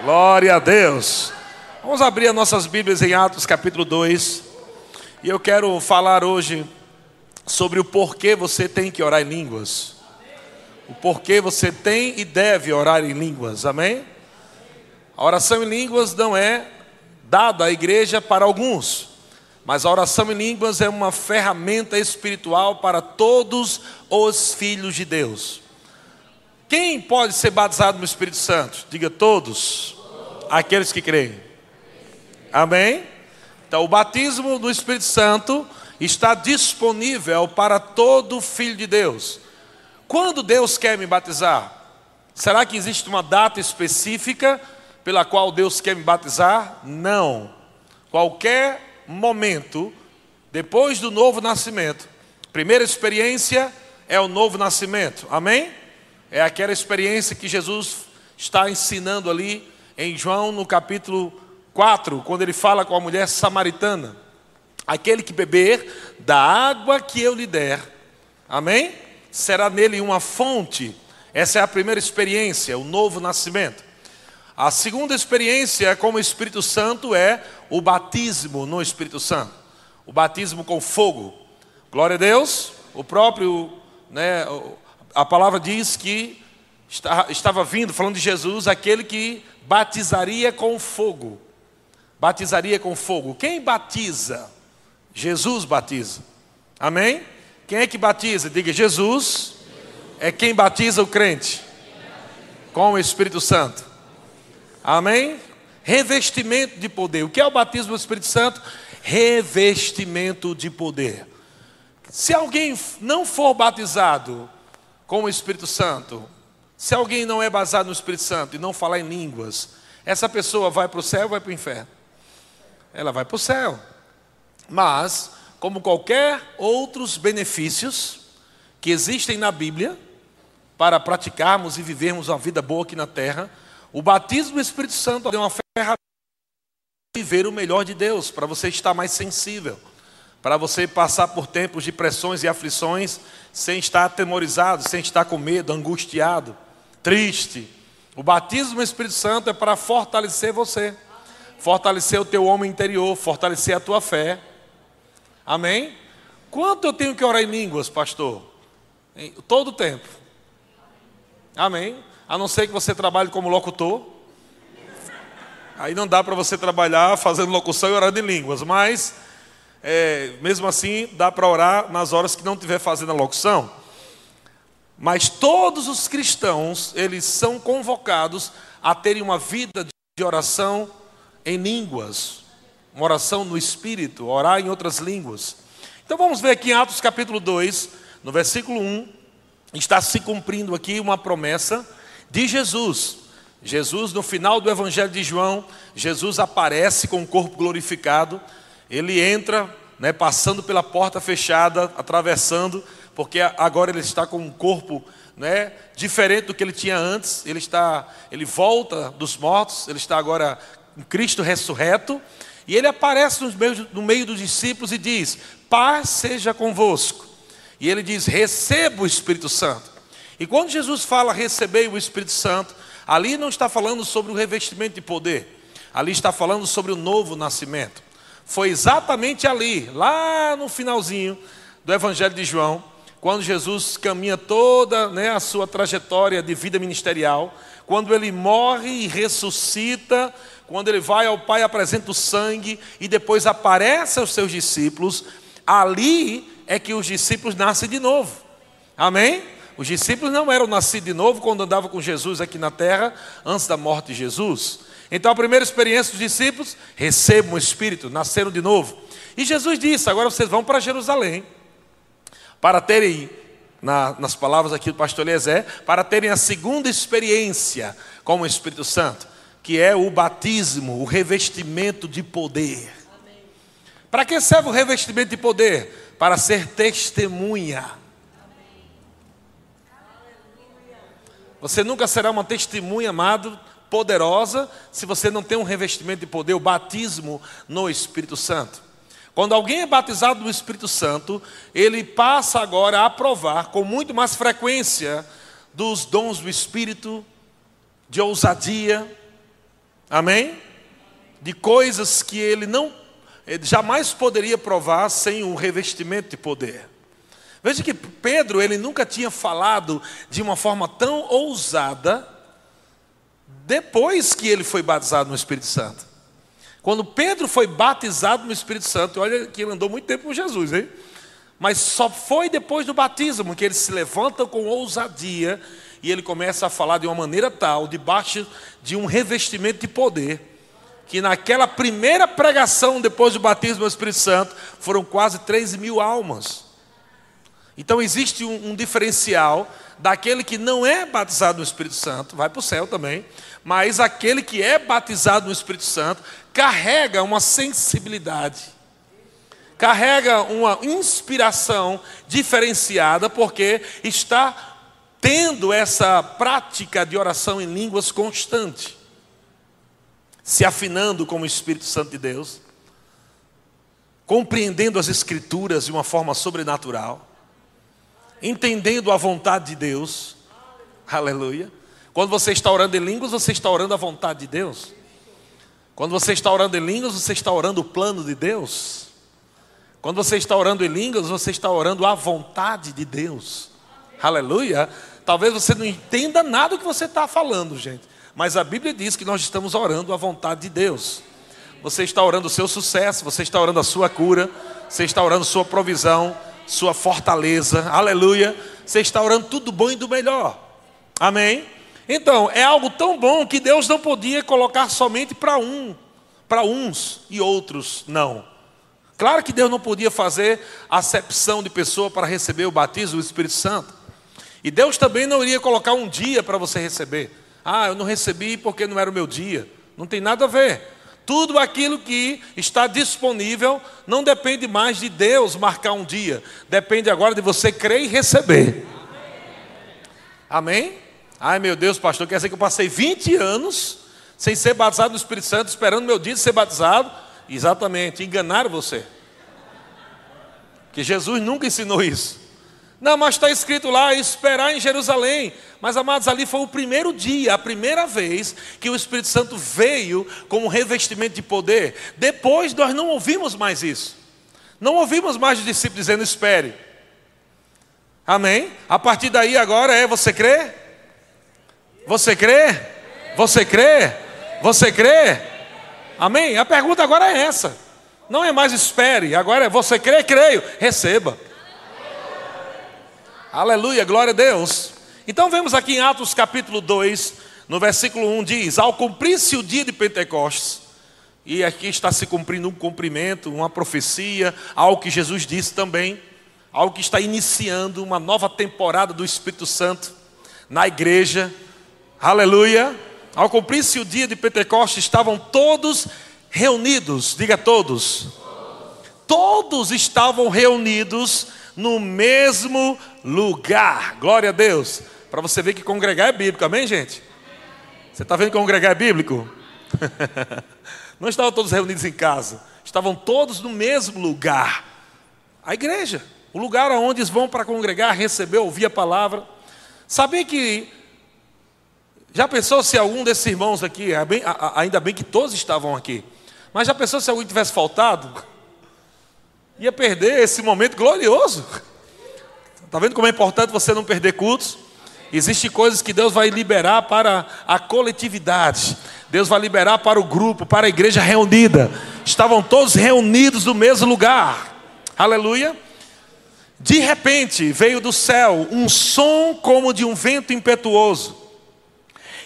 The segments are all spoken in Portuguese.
Glória a Deus. Vamos abrir as nossas Bíblias em Atos capítulo 2. E eu quero falar hoje sobre o porquê você tem que orar em línguas. O porquê você tem e deve orar em línguas. Amém? A oração em línguas não é dada à igreja para alguns, mas a oração em línguas é uma ferramenta espiritual para todos os filhos de Deus. Quem pode ser batizado no Espírito Santo? Diga todos. Aqueles que creem. Amém? Então, o batismo do Espírito Santo está disponível para todo filho de Deus. Quando Deus quer me batizar? Será que existe uma data específica pela qual Deus quer me batizar? Não. Qualquer momento, depois do novo nascimento, primeira experiência é o novo nascimento. Amém? É aquela experiência que Jesus está ensinando ali em João no capítulo 4, quando ele fala com a mulher samaritana: Aquele que beber da água que eu lhe der, amém? Será nele uma fonte. Essa é a primeira experiência, o novo nascimento. A segunda experiência com o Espírito Santo é o batismo no Espírito Santo, o batismo com fogo. Glória a Deus. O próprio, né, a palavra diz que estava vindo, falando de Jesus, aquele que batizaria com fogo. Batizaria com fogo. Quem batiza? Jesus batiza. Amém? Quem é que batiza? Diga Jesus. É quem batiza o crente com o Espírito Santo. Amém? Revestimento de poder. O que é o batismo do Espírito Santo? Revestimento de poder. Se alguém não for batizado com o Espírito Santo. Se alguém não é baseado no Espírito Santo e não falar em línguas, essa pessoa vai para o céu ou vai para o inferno? Ela vai para o céu. Mas, como qualquer outros benefícios que existem na Bíblia, para praticarmos e vivermos uma vida boa aqui na terra, o batismo do Espírito Santo é uma ferramenta para viver o melhor de Deus, para você estar mais sensível para você passar por tempos de pressões e aflições sem estar atemorizado, sem estar com medo, angustiado, triste. O batismo no Espírito Santo é para fortalecer você, fortalecer o teu homem interior, fortalecer a tua fé. Amém? Quanto eu tenho que orar em línguas, pastor? Todo o tempo. Amém? A não ser que você trabalhe como locutor. Aí não dá para você trabalhar fazendo locução e orando em línguas, mas é, mesmo assim, dá para orar nas horas que não estiver fazendo a locução. Mas todos os cristãos, eles são convocados a terem uma vida de oração em línguas, uma oração no espírito, orar em outras línguas. Então vamos ver aqui em Atos capítulo 2, no versículo 1, está se cumprindo aqui uma promessa de Jesus. Jesus, no final do Evangelho de João, Jesus aparece com o corpo glorificado ele entra, né, passando pela porta fechada, atravessando, porque agora ele está com um corpo né, diferente do que ele tinha antes. Ele está, ele volta dos mortos, ele está agora com Cristo ressurreto, e ele aparece no meio, no meio dos discípulos e diz: Paz seja convosco. E ele diz: Receba o Espírito Santo. E quando Jesus fala receber o Espírito Santo, ali não está falando sobre o revestimento de poder, ali está falando sobre o novo nascimento foi exatamente ali, lá no finalzinho do Evangelho de João, quando Jesus caminha toda né, a sua trajetória de vida ministerial, quando ele morre e ressuscita, quando ele vai ao Pai, apresenta o sangue e depois aparece aos seus discípulos, ali é que os discípulos nascem de novo. Amém? Os discípulos não eram nascidos de novo quando andavam com Jesus aqui na terra, antes da morte de Jesus. Então a primeira experiência dos discípulos, recebam o Espírito, nasceram de novo. E Jesus disse: agora vocês vão para Jerusalém, para terem, na, nas palavras aqui do pastor Eliezer, para terem a segunda experiência com o Espírito Santo, que é o batismo, o revestimento de poder. Para que serve o revestimento de poder? Para ser testemunha. Você nunca será uma testemunha, amado, poderosa se você não tem um revestimento de poder, o batismo no Espírito Santo. Quando alguém é batizado no Espírito Santo, ele passa agora a provar com muito mais frequência dos dons do Espírito, de ousadia, Amém? De coisas que ele não ele jamais poderia provar sem um revestimento de poder. Veja que Pedro, ele nunca tinha falado de uma forma tão ousada depois que ele foi batizado no Espírito Santo. Quando Pedro foi batizado no Espírito Santo, olha que ele andou muito tempo com Jesus, hein? Mas só foi depois do batismo que ele se levanta com ousadia e ele começa a falar de uma maneira tal, debaixo de um revestimento de poder, que naquela primeira pregação depois do batismo do Espírito Santo foram quase 13 mil almas. Então existe um, um diferencial daquele que não é batizado no Espírito Santo, vai para o céu também, mas aquele que é batizado no Espírito Santo carrega uma sensibilidade, carrega uma inspiração diferenciada, porque está tendo essa prática de oração em línguas constante se afinando com o Espírito Santo de Deus, compreendendo as Escrituras de uma forma sobrenatural, entendendo a vontade de Deus, aleluia. Quando você está orando em línguas, você está orando a vontade de Deus. Quando você está orando em línguas, você está orando o plano de Deus. Quando você está orando em línguas, você está orando a vontade de Deus. Aleluia. Talvez você não entenda nada do que você está falando, gente. Mas a Bíblia diz que nós estamos orando a vontade de Deus. Você está orando o seu sucesso, você está orando a sua cura, você está orando sua provisão, sua fortaleza, aleluia. Você está orando tudo bom e do melhor, amém? Então, é algo tão bom que Deus não podia colocar somente para um, para uns e outros não. Claro que Deus não podia fazer acepção de pessoa para receber o batismo do Espírito Santo. E Deus também não iria colocar um dia para você receber. Ah, eu não recebi porque não era o meu dia. Não tem nada a ver. Tudo aquilo que está disponível não depende mais de Deus marcar um dia. Depende agora de você crer e receber. Amém? Ai meu Deus, pastor, quer dizer que eu passei 20 anos sem ser batizado no Espírito Santo, esperando meu dia de ser batizado? Exatamente, enganaram você. Que Jesus nunca ensinou isso. Não, mas está escrito lá, esperar em Jerusalém. Mas, amados, ali foi o primeiro dia, a primeira vez que o Espírito Santo veio como revestimento de poder. Depois nós não ouvimos mais isso. Não ouvimos mais os discípulos dizendo espere. Amém? A partir daí agora é você crê? Você crê? Você crê? Você crê? Amém? A pergunta agora é essa. Não é mais espere, agora é você crê? Creio. Receba. Aleluia, glória a Deus. Então vemos aqui em Atos capítulo 2, no versículo 1 diz: Ao cumprir-se o dia de Pentecostes, e aqui está se cumprindo um cumprimento, uma profecia, algo que Jesus disse também, algo que está iniciando uma nova temporada do Espírito Santo na igreja. Aleluia. Ao cumprir-se o dia de Pentecostes, estavam todos reunidos, diga todos. Todos estavam reunidos no mesmo lugar. Glória a Deus. Para você ver que congregar é bíblico, amém, gente? Você está vendo que congregar é bíblico? Não estavam todos reunidos em casa, estavam todos no mesmo lugar. A igreja, o lugar onde eles vão para congregar, receber, ouvir a palavra. Sabia que já pensou se algum desses irmãos aqui, é ainda bem que todos estavam aqui, mas já pensou se alguém tivesse faltado? ia perder esse momento glorioso. Está vendo como é importante você não perder cultos? Existem coisas que Deus vai liberar para a coletividade. Deus vai liberar para o grupo, para a igreja reunida. Estavam todos reunidos no mesmo lugar. Aleluia. De repente veio do céu um som como de um vento impetuoso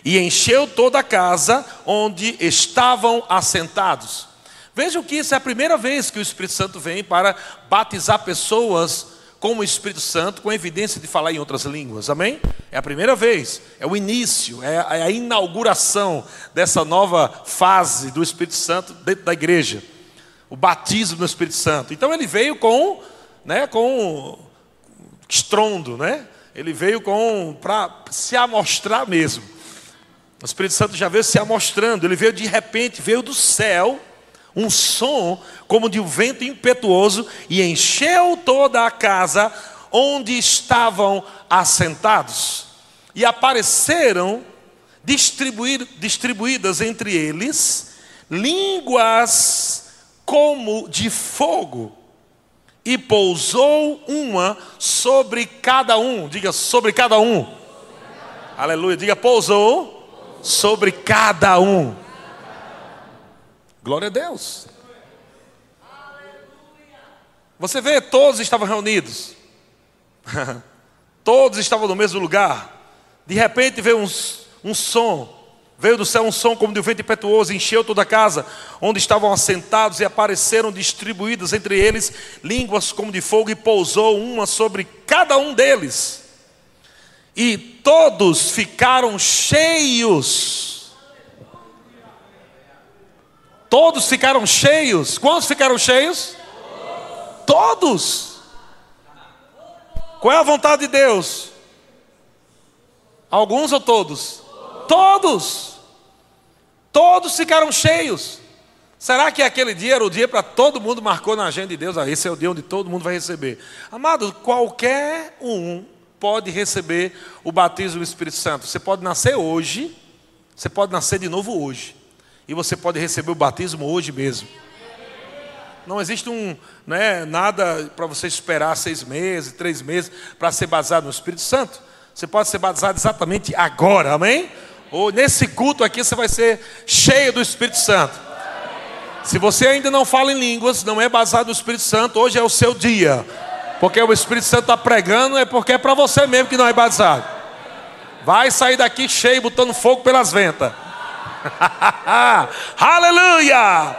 e encheu toda a casa onde estavam assentados. Vejam que isso é a primeira vez que o Espírito Santo vem para batizar pessoas com o Espírito Santo, com evidência de falar em outras línguas, amém? É a primeira vez, é o início, é a é inauguração dessa nova fase do Espírito Santo dentro da igreja, o batismo do Espírito Santo. Então ele veio com, né, com estrondo, né? Ele veio com para se amostrar mesmo. O Espírito Santo já veio se amostrando, ele veio de repente, veio do céu um som como de um vento impetuoso e encheu toda a casa onde estavam assentados. E apareceram distribuir, distribuídas entre eles línguas como de fogo, e pousou uma sobre cada um. Diga sobre cada um. Aleluia. Diga pousou sobre cada um. Glória a Deus. Você vê, todos estavam reunidos. todos estavam no mesmo lugar. De repente veio um, um som. Veio do céu um som como de um vento impetuoso, encheu toda a casa, onde estavam assentados, e apareceram distribuídas entre eles línguas como de fogo, e pousou uma sobre cada um deles. E todos ficaram cheios. Todos ficaram cheios. Quantos ficaram cheios? Todos. Qual é a vontade de Deus? Alguns ou todos? Todos. Todos ficaram cheios. Será que aquele dia era o dia para todo mundo marcou na agenda de Deus? Ah, esse é o dia onde todo mundo vai receber. Amado, qualquer um pode receber o batismo do Espírito Santo. Você pode nascer hoje, você pode nascer de novo hoje. E você pode receber o batismo hoje mesmo. Não existe um, né, nada para você esperar seis meses, três meses para ser baseado no Espírito Santo. Você pode ser batizado exatamente agora, amém? Ou nesse culto aqui você vai ser cheio do Espírito Santo. Se você ainda não fala em línguas, não é baseado no Espírito Santo, hoje é o seu dia. Porque o Espírito Santo está pregando, é porque é para você mesmo que não é batizado. Vai sair daqui cheio, botando fogo pelas ventas. Aleluia!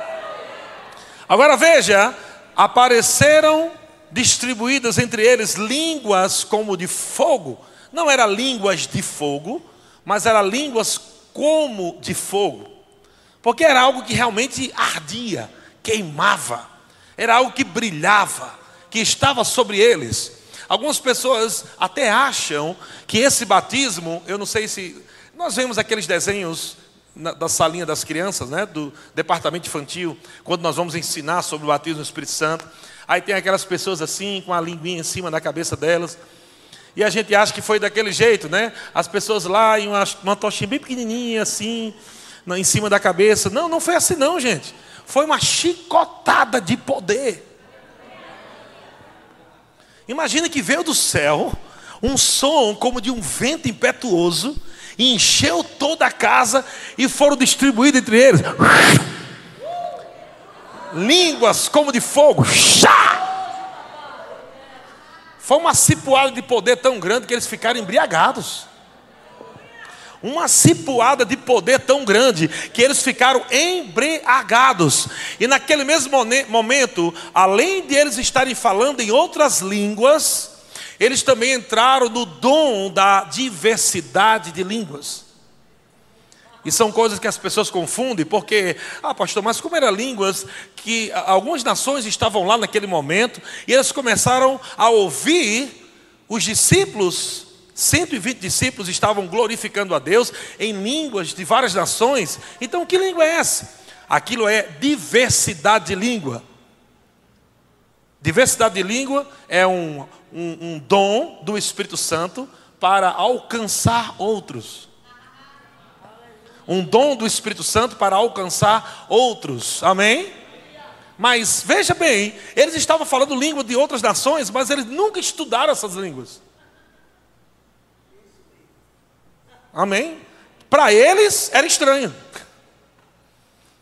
Agora veja, apareceram distribuídas entre eles línguas como de fogo não eram línguas de fogo, mas eram línguas como de fogo. Porque era algo que realmente ardia, queimava, era algo que brilhava, que estava sobre eles. Algumas pessoas até acham que esse batismo, eu não sei se. Nós vemos aqueles desenhos na, da salinha das crianças, né, do departamento infantil, quando nós vamos ensinar sobre o batismo do Espírito Santo. Aí tem aquelas pessoas assim, com a linguinha em cima da cabeça delas. E a gente acha que foi daquele jeito, né? As pessoas lá em uma, uma tochinha bem pequenininha, assim, em cima da cabeça. Não, não foi assim, não, gente. Foi uma chicotada de poder. Imagina que veio do céu um som como de um vento impetuoso, e encheu toda a casa e foram distribuídos entre eles. Línguas como de fogo. Foi uma cipuada de poder tão grande que eles ficaram embriagados. Uma cipuada de poder tão grande que eles ficaram embriagados. E naquele mesmo momento, além de eles estarem falando em outras línguas, eles também entraram no dom da diversidade de línguas. E são coisas que as pessoas confundem, porque, ah, pastor, mas como eram línguas que algumas nações estavam lá naquele momento, e eles começaram a ouvir os discípulos, 120 discípulos estavam glorificando a Deus em línguas de várias nações. Então, que língua é essa? Aquilo é diversidade de língua. Diversidade de língua é um, um, um dom do Espírito Santo para alcançar outros um dom do Espírito Santo para alcançar outros. Amém? Mas veja bem, eles estavam falando língua de outras nações, mas eles nunca estudaram essas línguas. Amém? Para eles era estranho,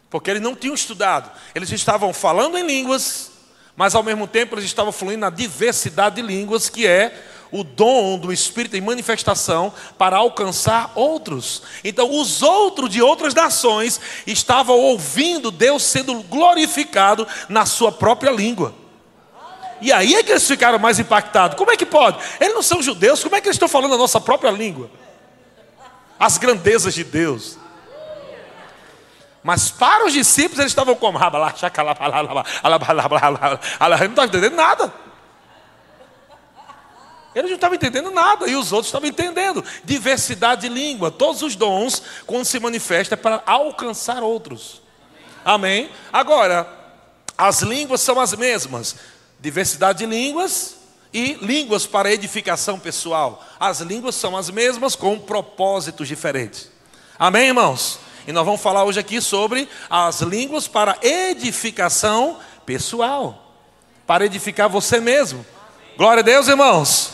porque eles não tinham estudado. Eles estavam falando em línguas, mas ao mesmo tempo eles estavam fluindo na diversidade de línguas que é o dom do Espírito em manifestação para alcançar outros. Então, os outros de outras nações estavam ouvindo Deus sendo glorificado na sua própria língua. E aí é que eles ficaram mais impactados. Como é que pode? Eles não são judeus, como é que eles estão falando a nossa própria língua? As grandezas de Deus. Mas para os discípulos eles estavam como? Não estavam entendendo nada. Eles não estavam entendendo nada e os outros estavam entendendo. Diversidade de língua, todos os dons, quando se manifesta, é para alcançar outros. Amém? Agora, as línguas são as mesmas: diversidade de línguas e línguas para edificação pessoal. As línguas são as mesmas com propósitos diferentes. Amém, irmãos? E nós vamos falar hoje aqui sobre as línguas para edificação pessoal, para edificar você mesmo. Glória a Deus, irmãos.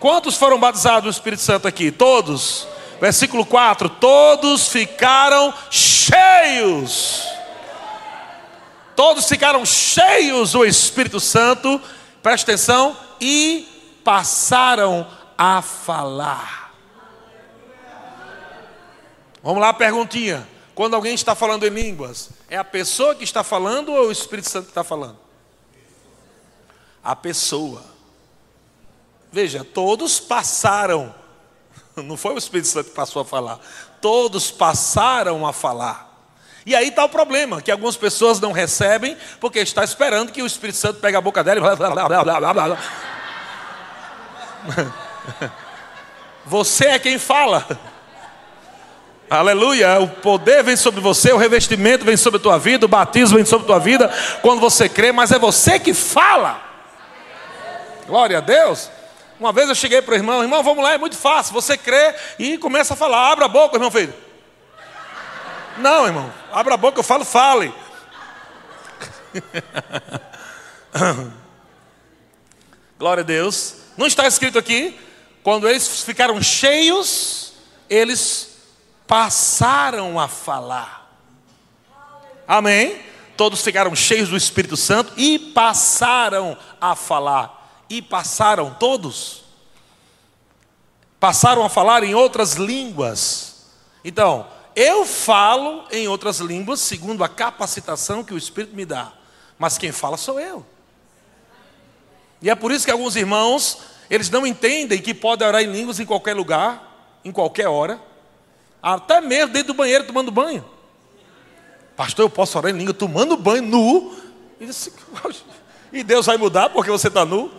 Quantos foram batizados no Espírito Santo aqui? Todos. Versículo 4: Todos ficaram cheios. Todos ficaram cheios do Espírito Santo, presta atenção, e passaram a falar. Vamos lá, perguntinha. Quando alguém está falando em línguas, é a pessoa que está falando ou o Espírito Santo que está falando? A pessoa. Veja, todos passaram, não foi o Espírito Santo que passou a falar, todos passaram a falar. E aí está o problema, que algumas pessoas não recebem, porque está esperando que o Espírito Santo pegue a boca dela e blá, blá, blá, blá, blá, blá. Você é quem fala. Aleluia, o poder vem sobre você, o revestimento vem sobre a tua vida, o batismo vem sobre a tua vida quando você crê, mas é você que fala. Glória a Deus. Uma vez eu cheguei para o irmão, irmão, vamos lá, é muito fácil. Você crê e começa a falar, abra a boca, irmão filho. Não, irmão, abra a boca, eu falo, fale. Glória a Deus. Não está escrito aqui, quando eles ficaram cheios, eles passaram a falar. Amém? Todos ficaram cheios do Espírito Santo e passaram a falar e passaram todos. Passaram a falar em outras línguas. Então, eu falo em outras línguas segundo a capacitação que o Espírito me dá, mas quem fala sou eu. E é por isso que alguns irmãos, eles não entendem que pode orar em línguas em qualquer lugar, em qualquer hora, até mesmo dentro do banheiro tomando banho. Pastor, eu posso orar em língua tomando banho nu? E Deus vai mudar porque você está nu?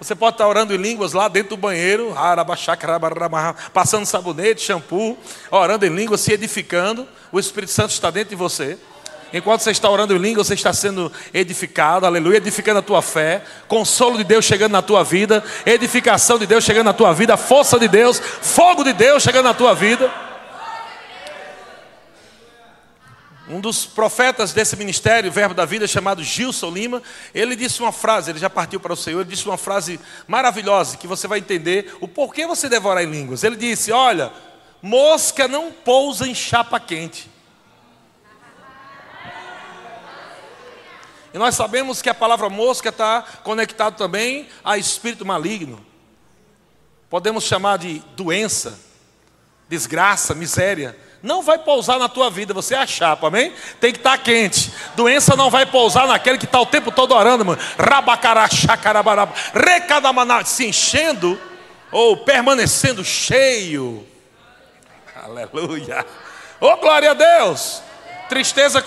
Você pode estar orando em línguas lá dentro do banheiro, passando sabonete, shampoo, orando em línguas, se edificando. O Espírito Santo está dentro de você. Enquanto você está orando em línguas, você está sendo edificado, aleluia, edificando a tua fé, consolo de Deus chegando na tua vida, edificação de Deus chegando na tua vida, força de Deus, fogo de Deus chegando na tua vida. Um dos profetas desse ministério, Verbo da Vida, chamado Gilson Lima, ele disse uma frase, ele já partiu para o Senhor, ele disse uma frase maravilhosa que você vai entender o porquê você deve orar em línguas. Ele disse: Olha, mosca não pousa em chapa quente. E nós sabemos que a palavra mosca está conectado também a espírito maligno. Podemos chamar de doença, desgraça, miséria não vai pousar na tua vida, você é a chapa, amém? Tem que estar tá quente. Doença não vai pousar naquele que está o tempo todo orando, mano. Rabacará, chacarabaraba, recadamaná, se enchendo ou permanecendo cheio. Aleluia. Oh, glória a Deus. Tristeza,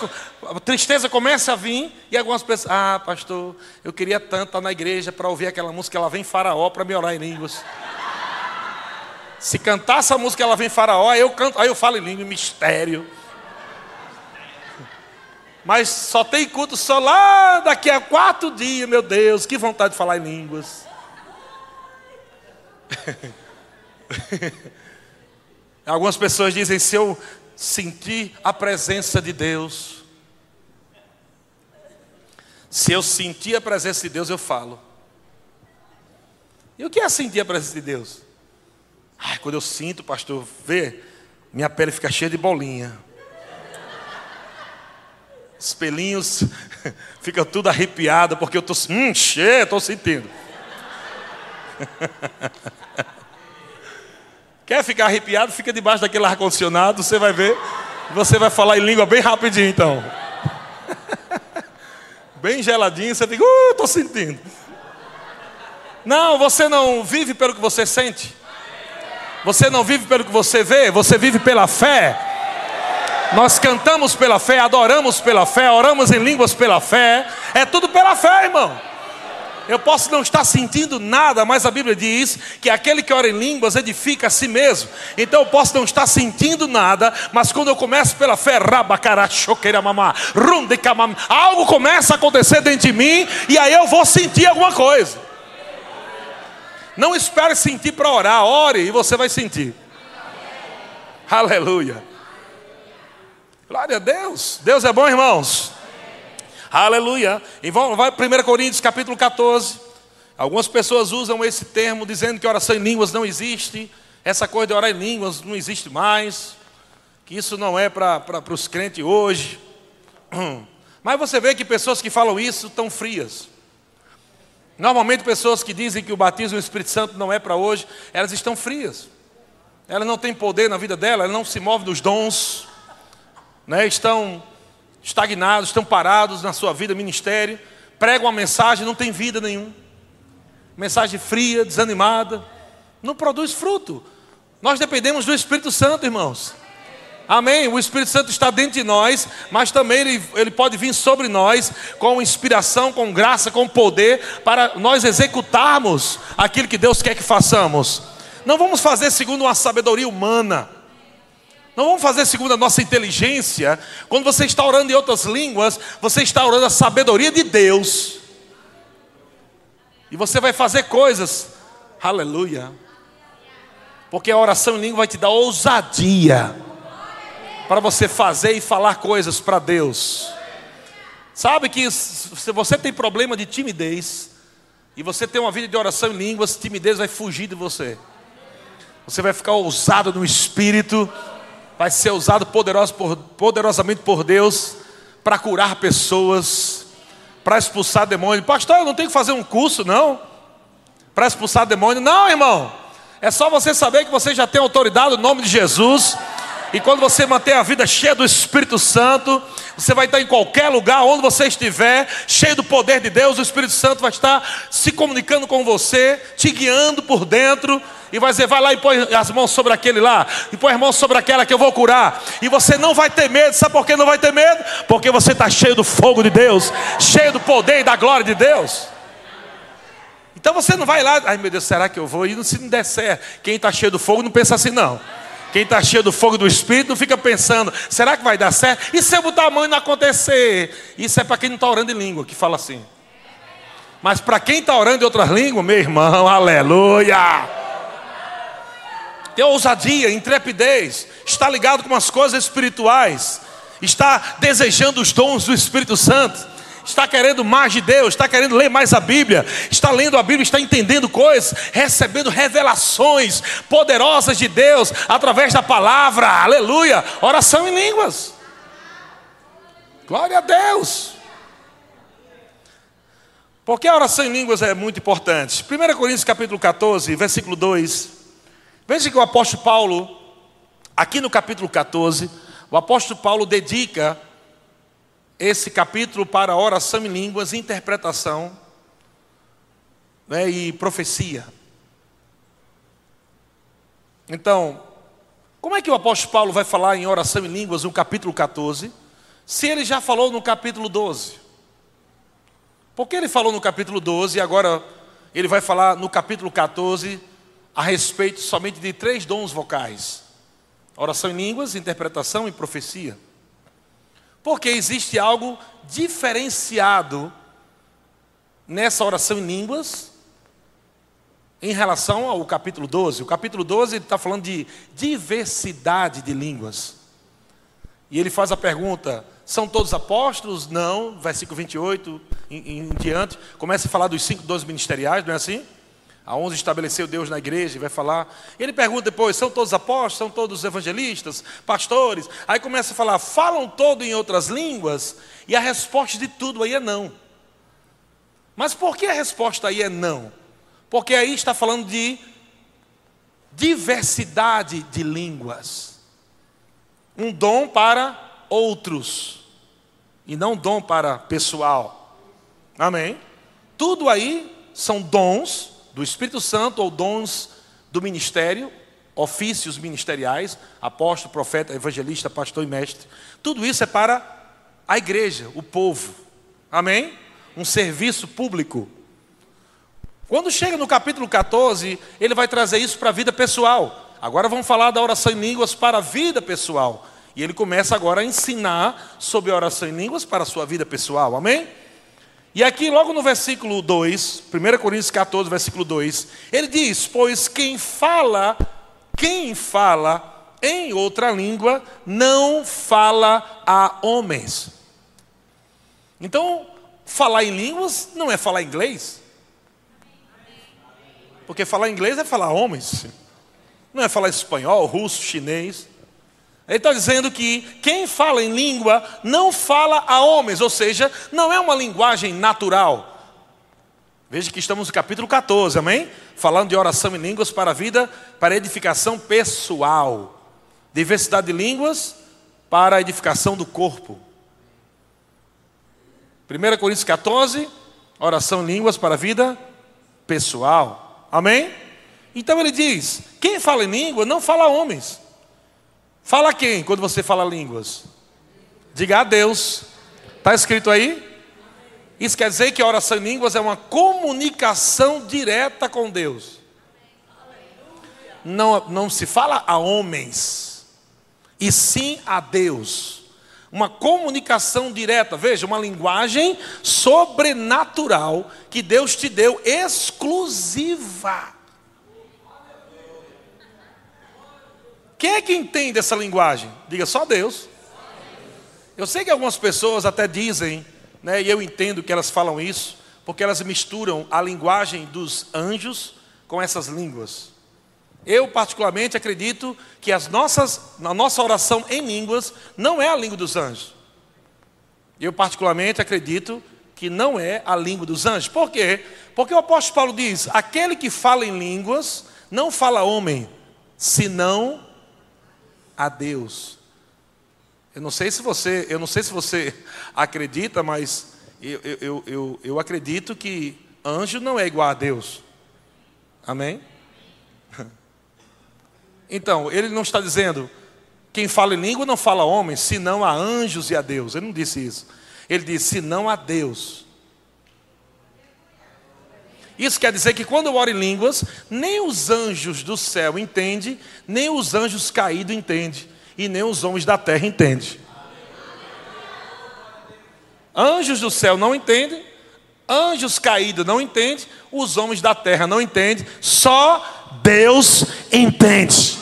tristeza começa a vir e algumas pessoas, ah, pastor, eu queria tanto estar na igreja para ouvir aquela música, ela vem faraó para me orar em línguas. Se cantar essa música, ela vem faraó, aí eu canto, aí eu falo em língua, mistério. Mas só tem culto só lá daqui a quatro dias, meu Deus, que vontade de falar em línguas. Algumas pessoas dizem: se eu sentir a presença de Deus, se eu sentir a presença de Deus, eu falo. E o que é sentir a presença de Deus? Ai, quando eu sinto, pastor, vê, minha pele fica cheia de bolinha. Os pelinhos ficam tudo arrepiado, porque eu estou, hum, cheio, estou sentindo. Quer ficar arrepiado? Fica debaixo daquele ar-condicionado, você vai ver. Você vai falar em língua bem rapidinho, então. bem geladinho, você fica, uh, estou sentindo. Não, você não vive pelo que você sente. Você não vive pelo que você vê, você vive pela fé. Nós cantamos pela fé, adoramos pela fé, oramos em línguas pela fé. É tudo pela fé, irmão. Eu posso não estar sentindo nada, mas a Bíblia diz que aquele que ora em línguas edifica a si mesmo. Então eu posso não estar sentindo nada, mas quando eu começo pela fé, algo começa a acontecer dentro de mim e aí eu vou sentir alguma coisa. Não espere sentir para orar, ore e você vai sentir. Aleluia. Glória a Deus. Deus é bom, irmãos. Aleluia. E vai 1 Coríntios capítulo 14. Algumas pessoas usam esse termo dizendo que oração em línguas não existe. Essa coisa de orar em línguas não existe mais. Que isso não é para os crentes hoje. Mas você vê que pessoas que falam isso estão frias. Normalmente pessoas que dizem que o batismo do Espírito Santo não é para hoje, elas estão frias. Elas não têm poder na vida dela, elas não se movem dos dons, né? estão estagnados, estão parados na sua vida, ministério, pregam uma mensagem, não tem vida nenhuma. Mensagem fria, desanimada, não produz fruto. Nós dependemos do Espírito Santo, irmãos. Amém? O Espírito Santo está dentro de nós, mas também ele, ele pode vir sobre nós com inspiração, com graça, com poder, para nós executarmos aquilo que Deus quer que façamos. Não vamos fazer segundo uma sabedoria humana. Não vamos fazer segundo a nossa inteligência. Quando você está orando em outras línguas, você está orando a sabedoria de Deus. E você vai fazer coisas. Aleluia. Porque a oração em língua vai te dar ousadia para você fazer e falar coisas para Deus. Sabe que se você tem problema de timidez e você tem uma vida de oração em línguas, timidez vai fugir de você. Você vai ficar ousado no espírito vai ser usado poderoso por, poderosamente por Deus para curar pessoas, para expulsar demônio. Pastor, eu não tenho que fazer um curso, não, para expulsar demônio. Não, irmão. É só você saber que você já tem autoridade no nome de Jesus. E quando você manter a vida cheia do Espírito Santo, você vai estar em qualquer lugar, onde você estiver, cheio do poder de Deus, o Espírito Santo vai estar se comunicando com você, te guiando por dentro, e vai dizer: vai lá e põe as mãos sobre aquele lá, e põe as mãos sobre aquela que eu vou curar. E você não vai ter medo, sabe por que não vai ter medo? Porque você está cheio do fogo de Deus, cheio do poder e da glória de Deus. Então você não vai lá, ai meu Deus, será que eu vou? E se não der certo, quem está cheio do fogo não pensa assim, não. Quem está cheio do fogo do Espírito fica pensando, será que vai dar certo? E se eu botar a mão e não acontecer? Isso é para quem não está orando em língua, que fala assim. Mas para quem está orando em outras línguas, meu irmão, aleluia! Tem ousadia, intrepidez, está ligado com as coisas espirituais, está desejando os dons do Espírito Santo está querendo mais de Deus, está querendo ler mais a Bíblia, está lendo a Bíblia, está entendendo coisas, recebendo revelações poderosas de Deus através da palavra, aleluia, oração em línguas. Glória a Deus. Porque a oração em línguas é muito importante. 1 Coríntios capítulo 14, versículo 2. Veja que o apóstolo Paulo, aqui no capítulo 14, o apóstolo Paulo dedica esse capítulo para oração em línguas, interpretação né, e profecia. Então, como é que o apóstolo Paulo vai falar em oração em línguas no capítulo 14, se ele já falou no capítulo 12? Por que ele falou no capítulo 12 e agora ele vai falar no capítulo 14 a respeito somente de três dons vocais: oração em línguas, interpretação e profecia? Porque existe algo diferenciado nessa oração em línguas em relação ao capítulo 12. O capítulo 12 está falando de diversidade de línguas. E ele faz a pergunta: são todos apóstolos? Não. Versículo 28 em, em diante. Começa a falar dos cinco dons ministeriais, não é assim? Aonde estabeleceu Deus na igreja, vai falar. Ele pergunta depois: são todos apóstolos, são todos evangelistas, pastores? Aí começa a falar: falam todo em outras línguas? E a resposta de tudo aí é não. Mas por que a resposta aí é não? Porque aí está falando de diversidade de línguas. Um dom para outros, e não dom para pessoal. Amém? Tudo aí são dons do Espírito Santo ou dons do ministério, ofícios ministeriais, apóstolo, profeta, evangelista, pastor e mestre. Tudo isso é para a igreja, o povo. Amém? Um serviço público. Quando chega no capítulo 14, ele vai trazer isso para a vida pessoal. Agora vamos falar da oração em línguas para a vida pessoal. E ele começa agora a ensinar sobre a oração em línguas para a sua vida pessoal. Amém? E aqui, logo no versículo 2, 1 Coríntios 14, versículo 2, ele diz: Pois quem fala, quem fala em outra língua não fala a homens. Então, falar em línguas não é falar inglês. Porque falar inglês é falar homens. Não é falar espanhol, russo, chinês. Ele está dizendo que quem fala em língua não fala a homens, ou seja, não é uma linguagem natural. Veja que estamos no capítulo 14, amém? Falando de oração em línguas para a vida, para edificação pessoal. Diversidade de línguas para a edificação do corpo. 1 Coríntios 14, oração em línguas para a vida pessoal. Amém? Então ele diz: quem fala em língua não fala a homens. Fala quem quando você fala línguas? Diga a Deus. Está escrito aí? Isso quer dizer que a oração em línguas é uma comunicação direta com Deus. Não, não se fala a homens, e sim a Deus. Uma comunicação direta, veja, uma linguagem sobrenatural que Deus te deu exclusiva. Quem é que entende essa linguagem? Diga só Deus. Eu sei que algumas pessoas até dizem né, e eu entendo que elas falam isso, porque elas misturam a linguagem dos anjos com essas línguas. Eu, particularmente, acredito que as nossas, a nossa oração em línguas não é a língua dos anjos. Eu, particularmente, acredito que não é a língua dos anjos. Por quê? Porque o apóstolo Paulo diz: aquele que fala em línguas não fala homem, senão a Deus. Eu não sei se você, eu não sei se você acredita, mas eu, eu, eu, eu acredito que anjo não é igual a Deus. Amém? Então, ele não está dizendo quem fala em língua não fala a homens, senão a anjos e a Deus. Ele não disse isso. Ele disse senão a Deus. Isso quer dizer que quando eu oro em línguas, nem os anjos do céu entendem, nem os anjos caídos entendem e nem os homens da terra entendem. Anjos do céu não entendem, anjos caídos não entendem, os homens da terra não entendem, só Deus entende.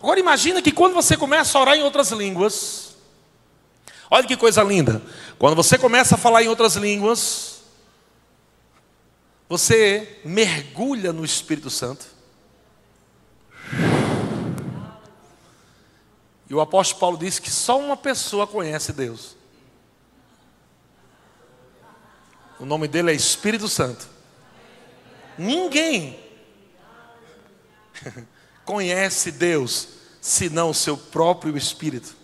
Agora imagina que quando você começa a orar em outras línguas, olha que coisa linda. Quando você começa a falar em outras línguas, você mergulha no Espírito Santo. E o apóstolo Paulo disse que só uma pessoa conhece Deus. O nome dele é Espírito Santo. Ninguém conhece Deus senão o seu próprio Espírito.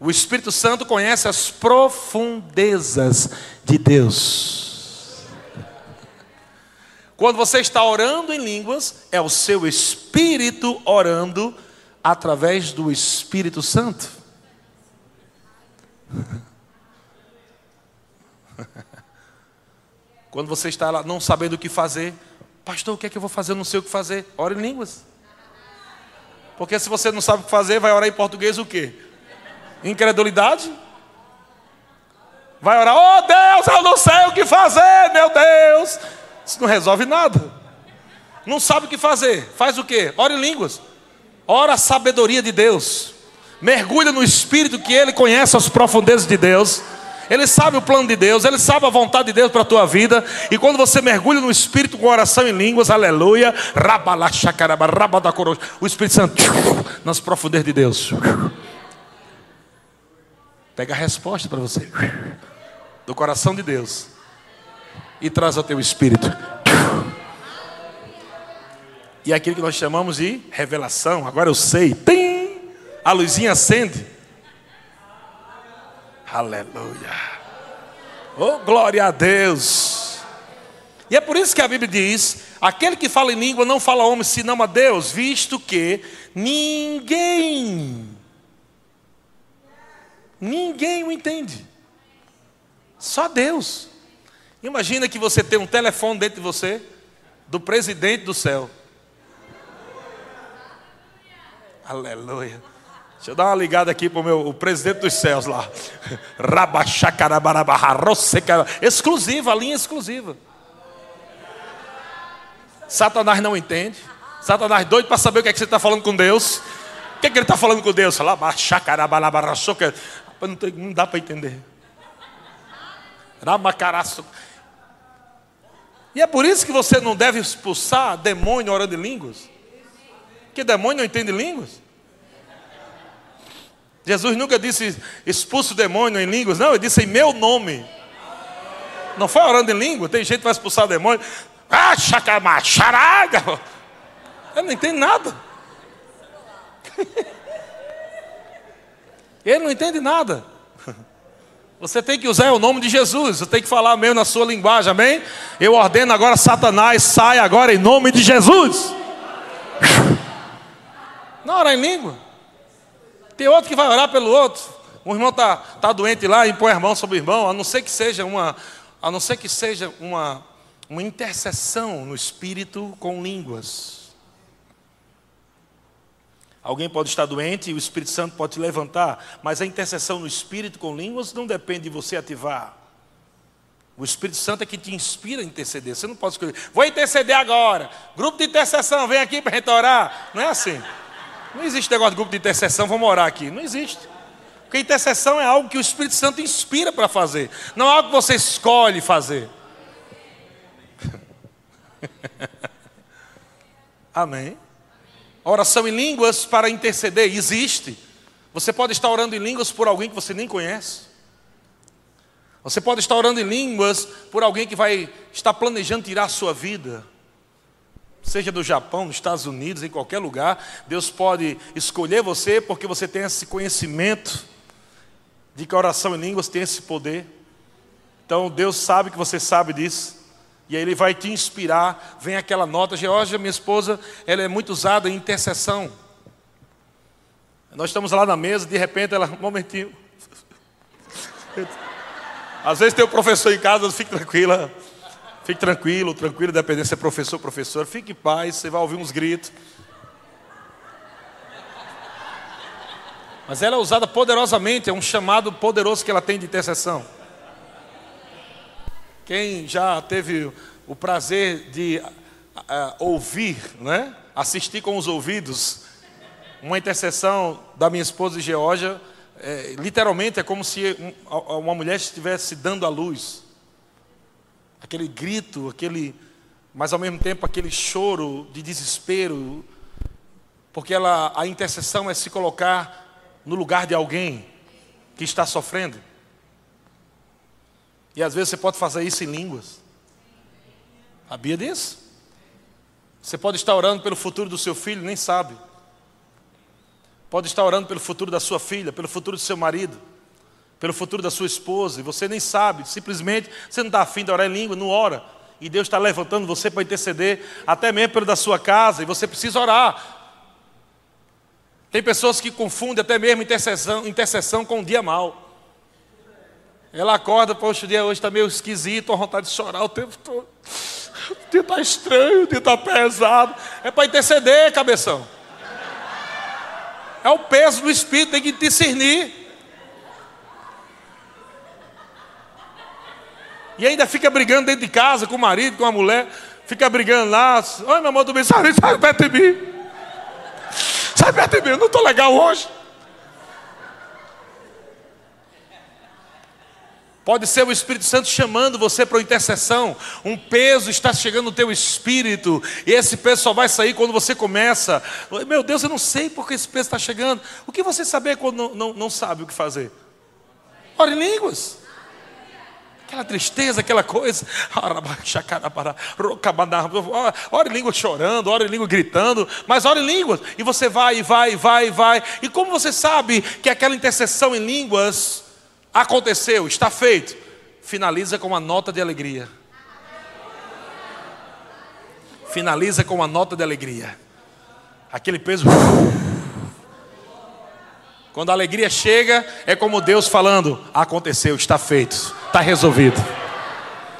O Espírito Santo conhece as profundezas de Deus. Quando você está orando em línguas, é o seu espírito orando através do Espírito Santo. Quando você está lá não sabendo o que fazer, pastor, o que é que eu vou fazer? Eu não sei o que fazer. Ora em línguas. Porque se você não sabe o que fazer, vai orar em português o quê? Incredulidade? Vai orar, oh Deus, eu não sei o que fazer, meu Deus. Isso não resolve nada. Não sabe o que fazer. Faz o quê? Ora em línguas. Ora a sabedoria de Deus. Mergulha no Espírito que Ele conhece as profundezas de Deus. Ele sabe o plano de Deus, Ele sabe a vontade de Deus para a tua vida. E quando você mergulha no Espírito com oração em línguas, aleluia, o Espírito Santo nas profundezas de Deus. Pega a resposta para você do coração de Deus e traz ao teu espírito. E é aquilo que nós chamamos de revelação. Agora eu sei. Tem! A luzinha acende. Aleluia. Oh, glória a Deus. E é por isso que a Bíblia diz: aquele que fala em língua não fala a homem senão a Deus, visto que ninguém, ninguém o entende. Só Deus. Imagina que você tem um telefone dentro de você, do presidente do céu. Aleluia. Deixa eu dar uma ligada aqui para o meu o presidente dos céus lá. Exclusiva, a linha exclusiva. Satanás não entende. Satanás doido para saber o que, é que você está falando com Deus. O que, é que ele está falando com Deus? Não, dá para entender. E é por isso que você não deve expulsar demônio orando em línguas. Porque demônio não entende línguas. Jesus nunca disse expulso o demônio em línguas, não, ele disse em meu nome. Não foi orando em língua, tem gente que vai expulsar demônio. Ah, charaga! Ele não entende nada. Ele não entende nada. Você tem que usar o nome de Jesus, você tem que falar mesmo na sua linguagem, amém? Eu ordeno agora, Satanás, sai agora em nome de Jesus. Não orar em língua. Tem outro que vai orar pelo outro. Um irmão está tá doente lá, impõe a mão sobre irmão, a não ser que seja uma, a não ser que seja uma, uma intercessão no espírito com línguas. Alguém pode estar doente e o Espírito Santo pode te levantar, mas a intercessão no Espírito com línguas não depende de você ativar. O Espírito Santo é que te inspira a interceder. Você não pode escolher, vou interceder agora. Grupo de intercessão, vem aqui para gente orar. Não é assim. Não existe negócio de grupo de intercessão, vamos orar aqui. Não existe. Porque intercessão é algo que o Espírito Santo inspira para fazer, não é algo que você escolhe fazer. Amém. A oração em línguas para interceder existe. Você pode estar orando em línguas por alguém que você nem conhece. Você pode estar orando em línguas por alguém que vai estar planejando tirar a sua vida. Seja do Japão, nos Estados Unidos, em qualquer lugar, Deus pode escolher você porque você tem esse conhecimento de que a oração em línguas tem esse poder. Então Deus sabe que você sabe disso. E aí ele vai te inspirar. Vem aquela nota. Georgia, minha esposa, ela é muito usada em intercessão. Nós estamos lá na mesa, de repente ela, um momentinho. Às vezes tem o professor em casa, fique tranquila. Fique tranquilo, tranquilo, dependendo se é professor professor. Fique em paz, você vai ouvir uns gritos. Mas ela é usada poderosamente, é um chamado poderoso que ela tem de intercessão. Quem já teve o prazer de uh, ouvir, né? assistir com os ouvidos, uma intercessão da minha esposa Georgia, é, literalmente é como se um, uma mulher estivesse dando a luz. Aquele grito, aquele, mas ao mesmo tempo aquele choro de desespero, porque ela, a intercessão é se colocar no lugar de alguém que está sofrendo. E às vezes você pode fazer isso em línguas. Sabia disso? Você pode estar orando pelo futuro do seu filho, nem sabe. Pode estar orando pelo futuro da sua filha, pelo futuro do seu marido, pelo futuro da sua esposa, e você nem sabe, simplesmente você não está afim de orar em língua, não ora. E Deus está levantando você para interceder, até mesmo pelo da sua casa, e você precisa orar. Tem pessoas que confundem até mesmo intercessão, intercessão com um dia mal. Ela acorda, poxa, o dia hoje está meio esquisito, a vontade de chorar o tempo todo. O dia está estranho, o dia está pesado. É para interceder, cabeção. É o peso do Espírito, tem que discernir. E ainda fica brigando dentro de casa com o marido, com a mulher. Fica brigando lá. Oi, meu amor, tu me sai, sai perto de mim. Sai perto de mim, eu não estou legal hoje. Pode ser o Espírito Santo chamando você para uma intercessão. Um peso está chegando no teu espírito. E esse peso só vai sair quando você começa. Meu Deus, eu não sei porque esse peso está chegando. O que você saber quando não, não, não sabe o que fazer? Ore em línguas. Aquela tristeza, aquela coisa. Ore em língua chorando, ore em gritando, mas ore em línguas. E você vai, e vai, e vai, e vai. E como você sabe que aquela intercessão em línguas Aconteceu, está feito. Finaliza com uma nota de alegria. Finaliza com uma nota de alegria. Aquele peso. Quando a alegria chega, é como Deus falando: aconteceu, está feito, está resolvido.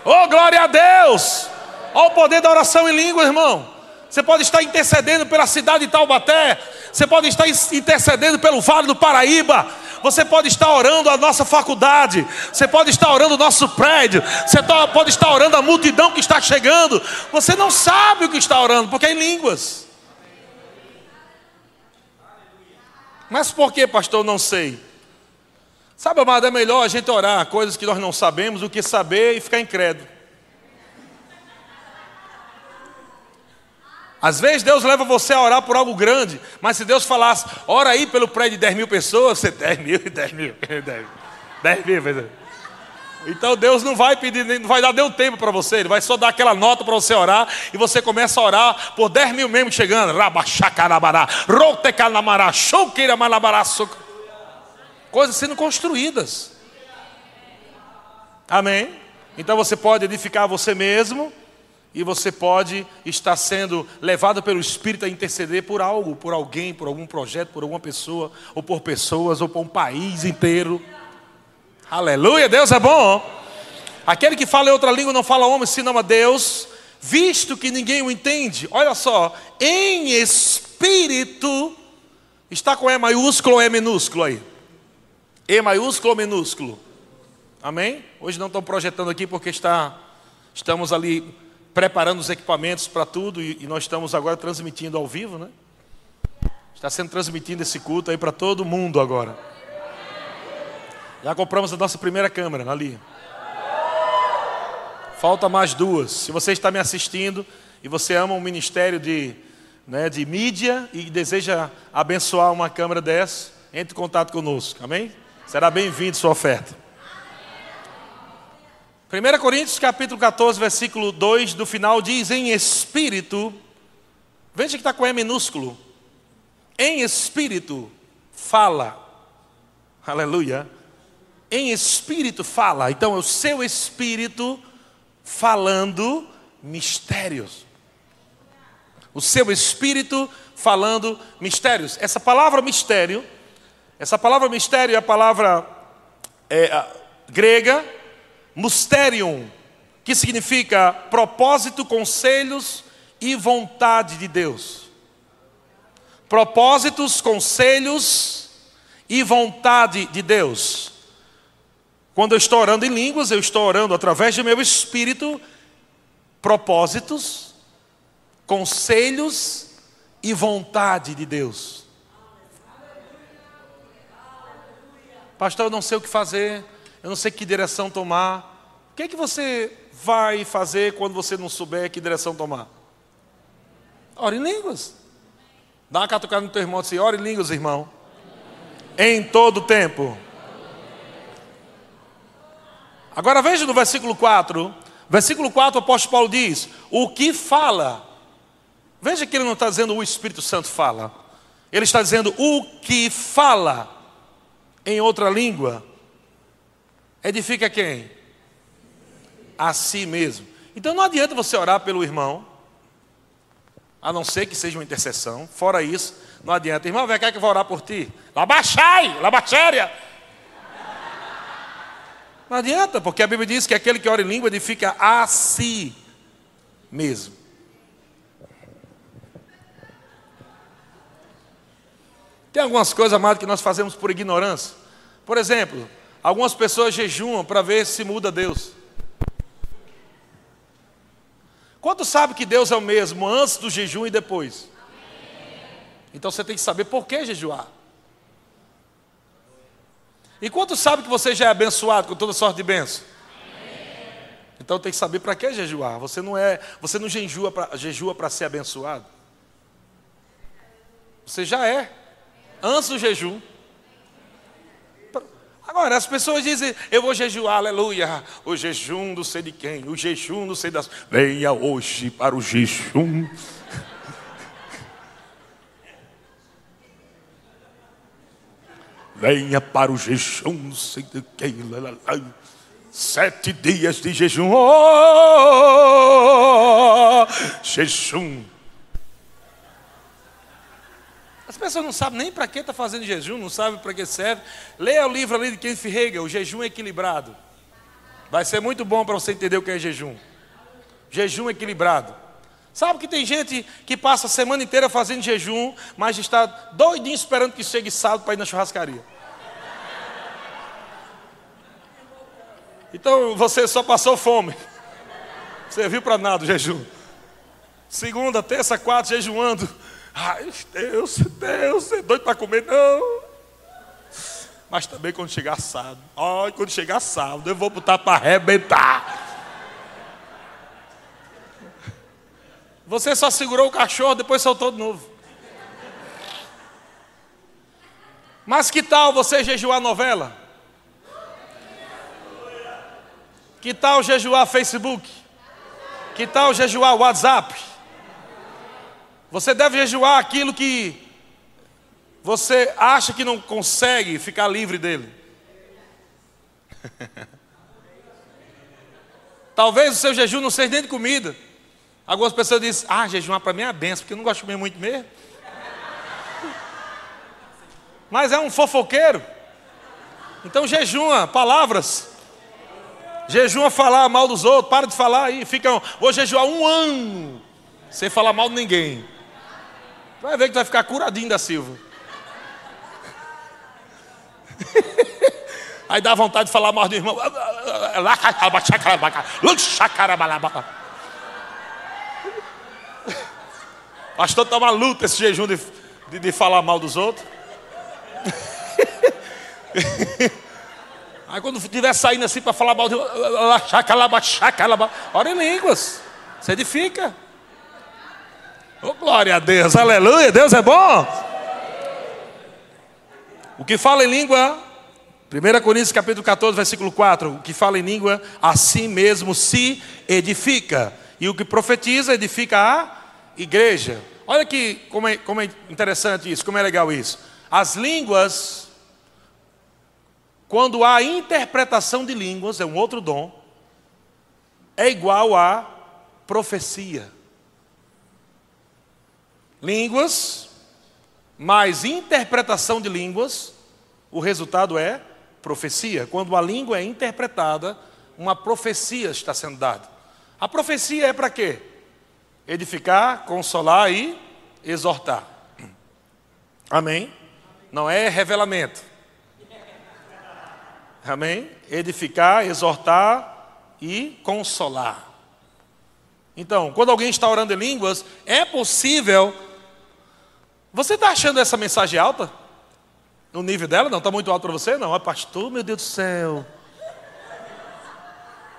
Oh, glória a Deus! Olha o poder da oração em língua, irmão. Você pode estar intercedendo pela cidade de Taubaté. Você pode estar intercedendo pelo Vale do Paraíba você pode estar orando a nossa faculdade, você pode estar orando o nosso prédio, você pode estar orando a multidão que está chegando. Você não sabe o que está orando, porque é em línguas. Mas por que, pastor, não sei? Sabe, amado, é melhor a gente orar coisas que nós não sabemos do que saber e ficar incrédulo. Às vezes Deus leva você a orar por algo grande, mas se Deus falasse, ora aí pelo prédio de 10 mil pessoas, você 10 mil, 10 mil, 10 mil, 10 mil. Então Deus não vai pedir, não vai dar nenhum tempo para você, Ele vai só dar aquela nota para você orar, e você começa a orar por 10 mil membros chegando. Rabaxacarabará, rotecanamará, shouqueiramalabara, coisas sendo construídas. Amém? Então você pode edificar você mesmo, e você pode estar sendo levado pelo Espírito a interceder por algo, por alguém, por algum projeto, por alguma pessoa, ou por pessoas, ou por um país inteiro. Aleluia, Deus é bom. Aquele que fala outra língua não fala homem, senão a Deus, visto que ninguém o entende. Olha só, em espírito, está com E maiúsculo ou E minúsculo aí? E maiúsculo ou minúsculo? Amém? Hoje não estão projetando aqui porque está, estamos ali preparando os equipamentos para tudo e, e nós estamos agora transmitindo ao vivo, né? Está sendo transmitido esse culto aí para todo mundo agora. Já compramos a nossa primeira câmera ali. Falta mais duas. Se você está me assistindo e você ama um ministério de, né, de mídia e deseja abençoar uma câmera dessa, entre em contato conosco. Amém? Será bem-vindo sua oferta. 1 Coríntios capítulo 14, versículo 2 do final diz: Em espírito, veja que está com E minúsculo. Em espírito, fala. Aleluia em espírito fala. Então, é o seu espírito falando mistérios. O seu espírito falando mistérios. Essa palavra mistério, essa palavra mistério é a palavra é, a, grega mysterium, que significa propósito, conselhos e vontade de Deus. Propósitos, conselhos e vontade de Deus. Quando eu estou orando em línguas, eu estou orando através do meu espírito, propósitos, conselhos e vontade de Deus. Pastor, eu não sei o que fazer, eu não sei que direção tomar. Que é que você vai fazer quando você não souber que direção tomar? Ore em línguas. Dá uma catucada no teu irmão e assim, ore em línguas, irmão. Em todo tempo. Agora veja no versículo 4. Versículo 4, o apóstolo Paulo diz: O que fala. Veja que ele não está dizendo o Espírito Santo fala. Ele está dizendo o que fala em outra língua. Edifica quem? A si mesmo. Então não adianta você orar pelo irmão, a não ser que seja uma intercessão. Fora isso, não adianta. Irmão, vem cá que eu vou orar por ti. Labachai, labachéria. Não adianta, porque a Bíblia diz que aquele que ora em língua edifica a si mesmo. Tem algumas coisas, amado, que nós fazemos por ignorância. Por exemplo, algumas pessoas jejuam para ver se muda Deus. Quanto sabe que Deus é o mesmo antes do jejum e depois? Então você tem que saber por que jejuar. E quanto sabe que você já é abençoado com toda sorte de bênção? Então tem que saber para que jejuar. Você não é, você não jejua para jejua para ser abençoado. Você já é antes do jejum. Agora, as pessoas dizem, eu vou jejuar, aleluia, o jejum não sei de quem, o jejum não sei das. Venha hoje para o jejum. Venha para o jejum, não sei de quem. Sete dias de jejum. Oh, jejum. As pessoas não sabem nem para que está fazendo jejum, não sabem para que serve. Leia o livro ali de Kenneth Hagel, O Jejum Equilibrado. Vai ser muito bom para você entender o que é jejum. Jejum equilibrado. Sabe que tem gente que passa a semana inteira fazendo jejum, mas está doidinho esperando que chegue sábado para ir na churrascaria. Então você só passou fome. Serviu para nada o jejum. Segunda, terça, quarta, jejuando. Ai, Deus, Deus, é doido para comer, não. Mas também quando chegar sábado, ai, quando chegar sábado, eu vou botar para arrebentar. Você só segurou o cachorro, depois soltou de novo. Mas que tal você jejuar novela? Que tal jejuar Facebook? Que tal jejuar WhatsApp? Você deve jejuar aquilo que você acha que não consegue ficar livre dele. Talvez o seu jejum não seja nem de comida. Algumas pessoas dizem, ah, jejuar para mim é benção, porque eu não gosto de comer muito mesmo. Mas é um fofoqueiro. Então jejuma palavras. Jejuma falar mal dos outros. Para de falar aí. Fica, vou jejuar um ano sem falar mal de ninguém. Vai ver que vai ficar curadinho da Silva. Aí dá vontade de falar mal do irmão. Pastor, está uma luta esse jejum de, de, de falar mal dos outros. Aí quando estiver saindo assim para falar mal de ora em línguas. Você edifica. Oh, glória a Deus, aleluia, Deus é bom. O que fala em língua, 1 Coríntios capítulo 14, versículo 4, o que fala em língua, assim mesmo se edifica. E o que profetiza, edifica a igreja. Olha que como é, como é interessante isso, como é legal isso. As línguas, quando há interpretação de línguas, é um outro dom, é igual a profecia. Línguas, mais interpretação de línguas, o resultado é profecia. Quando a língua é interpretada, uma profecia está sendo dada. A profecia é para quê? Edificar, consolar e exortar. Amém? Não é revelamento. Amém? Edificar, exortar e consolar. Então, quando alguém está orando em línguas, é possível você está achando essa mensagem alta? No nível dela? Não, está muito alto para você? Não, é pastor, meu Deus do céu.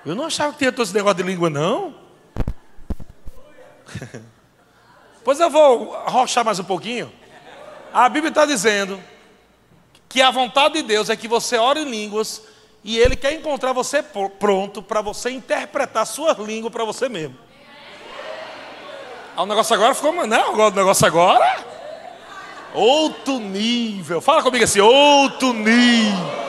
Eu não achava que tinha todo esse negócio de língua, não. pois eu vou arrochar mais um pouquinho. A Bíblia está dizendo que a vontade de Deus é que você ore em línguas e Ele quer encontrar você pronto para você interpretar a sua língua para você mesmo. O negócio agora ficou, não, o negócio agora Outro nível. Fala comigo assim, outro nível.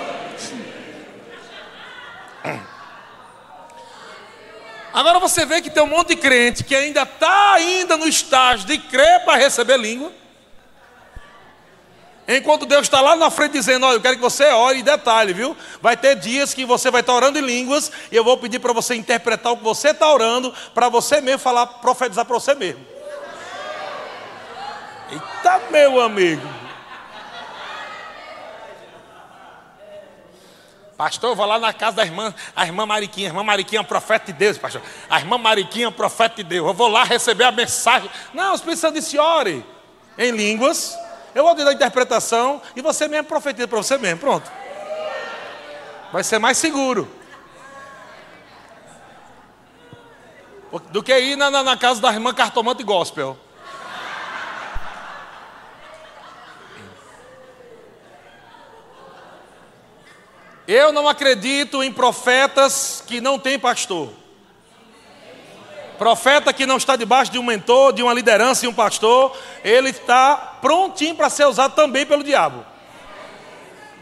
Agora você vê que tem um monte de crente que ainda está ainda no estágio de crer para receber língua. Enquanto Deus está lá na frente dizendo, olha, eu quero que você ore, e detalhe, viu? Vai ter dias que você vai estar orando em línguas, e eu vou pedir para você interpretar o que você está orando, para você mesmo falar, profetizar para você mesmo. Eita, meu amigo. Pastor, eu vou lá na casa da irmã, a irmã Mariquinha. A irmã Mariquinha é um profeta de Deus, pastor. A irmã Mariquinha é um profeta de Deus. Eu vou lá receber a mensagem. Não, o Espírito Santo disse: ore em línguas. Eu vou dar a interpretação e você mesmo profetiza para você mesmo. Pronto. Vai ser mais seguro. Do que ir na, na, na casa da irmã cartomante gospel. Eu não acredito em profetas que não têm pastor. Profeta que não está debaixo de um mentor, de uma liderança e um pastor, ele está prontinho para ser usado também pelo diabo.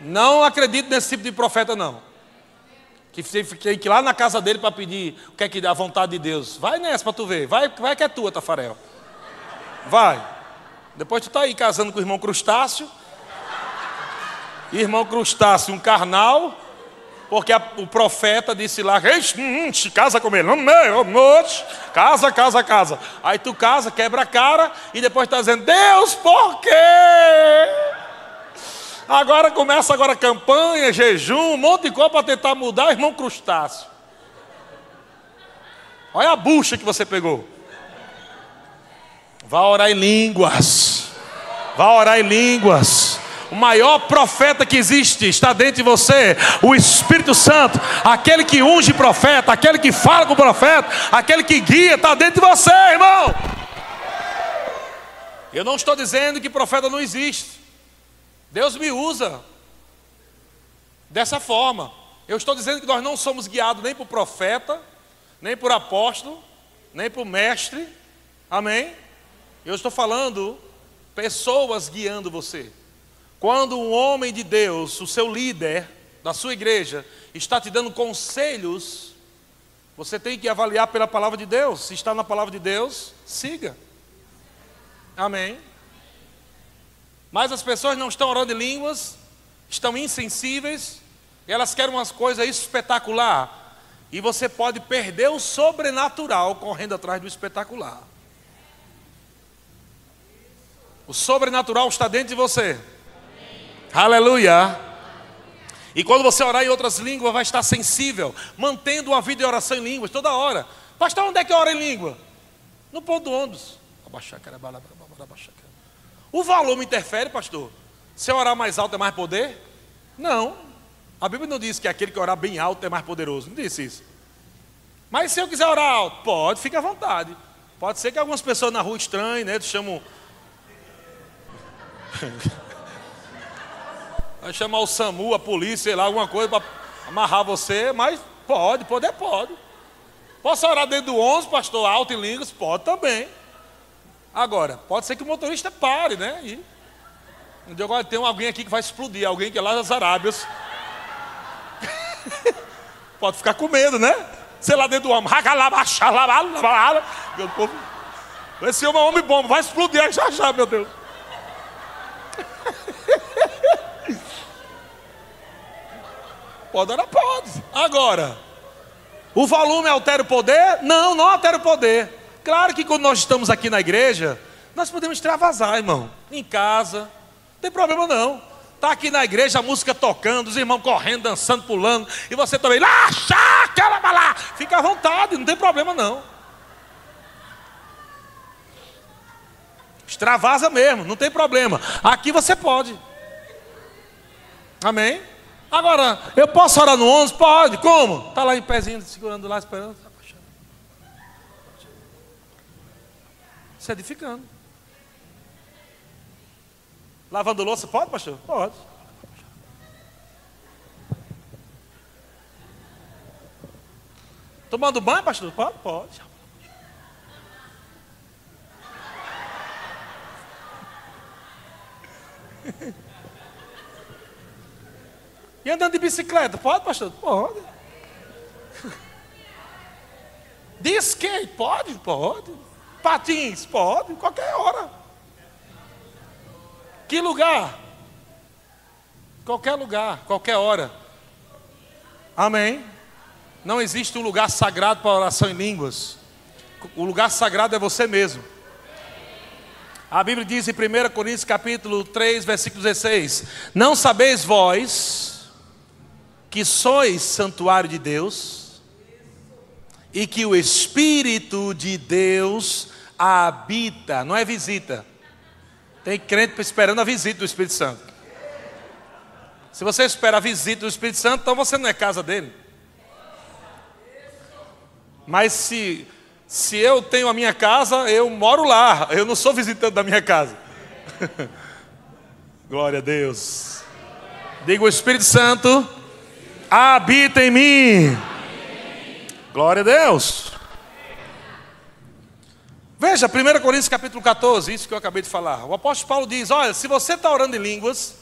Não acredito nesse tipo de profeta, não. Que fiquei que lá na casa dele para pedir o que é que dá a vontade de Deus. Vai nessa para tu ver. Vai, vai que é tua, Tafarel. Vai. Depois tu está aí casando com o irmão Crustácio irmão Crustáceo, um carnal, porque a, o profeta disse lá, hum, hum, casa com ele, casa, casa, casa. Aí tu casa, quebra a cara e depois está dizendo, Deus, por quê? Agora começa agora campanha, jejum, um monte de coisa para tentar mudar, irmão Crustáceo. Olha a bucha que você pegou. Vá orar em línguas. Vá orar em línguas. O maior profeta que existe está dentro de você, o Espírito Santo, aquele que unge profeta, aquele que fala com profeta, aquele que guia, está dentro de você, irmão. Eu não estou dizendo que profeta não existe. Deus me usa dessa forma. Eu estou dizendo que nós não somos guiados nem por profeta, nem por apóstolo, nem por mestre. Amém? Eu estou falando pessoas guiando você. Quando um homem de Deus, o seu líder da sua igreja, está te dando conselhos, você tem que avaliar pela palavra de Deus. Se está na palavra de Deus, siga. Amém. Mas as pessoas não estão orando em línguas, estão insensíveis, elas querem umas coisas espetacular. E você pode perder o sobrenatural correndo atrás do espetacular. O sobrenatural está dentro de você. Aleluia. E quando você orar em outras línguas, vai estar sensível, mantendo uma vida de oração em línguas toda hora. Pastor, onde é que ora em língua? No ponto do ônibus. O volume interfere, pastor? Se orar mais alto é mais poder? Não. A Bíblia não diz que aquele que orar bem alto é mais poderoso. Não disse isso. Mas se eu quiser orar alto, pode, fica à vontade. Pode ser que algumas pessoas na rua estranhem, né? Chamam. Vai chamar o SAMU, a polícia, sei lá, alguma coisa para amarrar você, mas pode, poder pode. Posso orar dentro do 11, pastor, alto em línguas? Pode também. Agora, pode ser que o motorista pare, né? E agora tem alguém aqui que vai explodir, alguém que é lá das Arábias. pode ficar com medo, né? Sei lá dentro do homem. Esse homem é homem bom, vai explodir já já, meu Deus. Pode orar, pode. Agora, o volume altera o poder? Não, não altera o poder. Claro que quando nós estamos aqui na igreja, nós podemos extravasar, irmão. Em casa, não tem problema não. Está aqui na igreja, a música tocando, os irmãos correndo, dançando, pulando, e você também, lá, chá, lá, fica à vontade, não tem problema não. Extravasa mesmo, não tem problema. Aqui você pode. Amém? Agora, eu posso orar no 11? Pode. Como? Está lá em pezinho, segurando lá, esperando. Se edificando. Lavando louça, pode, pastor? Pode. Tomando banho, pastor? Pode? Pode. E andando de bicicleta? Pode, pastor? Pode. De skate? Pode? Pode. Patins? Pode, qualquer hora. Que lugar? Qualquer lugar, qualquer hora. Amém? Não existe um lugar sagrado para oração em línguas. O lugar sagrado é você mesmo. A Bíblia diz em 1 Coríntios capítulo 3, versículo 16: Não sabeis vós que sois santuário de Deus e que o Espírito de Deus habita, não é visita. Tem crente esperando a visita do Espírito Santo. Se você espera a visita do Espírito Santo, então você não é casa dele. Mas se, se eu tenho a minha casa, eu moro lá, eu não sou visitante da minha casa. Glória a Deus. Diga o Espírito Santo, habita em mim. Glória a Deus. Veja, 1 Coríntios capítulo 14, isso que eu acabei de falar. O apóstolo Paulo diz: Olha, se você está orando em línguas,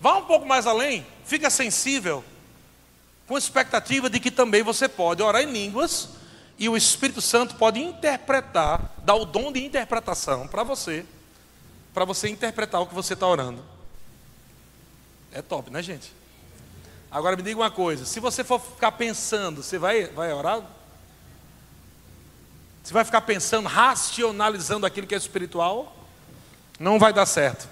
vá um pouco mais além, fica sensível, com expectativa de que também você pode orar em línguas e o Espírito Santo pode interpretar, dar o dom de interpretação para você, para você interpretar o que você está orando. É top, né, gente? Agora me diga uma coisa: se você for ficar pensando, você vai, vai orar? Você vai ficar pensando, racionalizando aquilo que é espiritual? Não vai dar certo.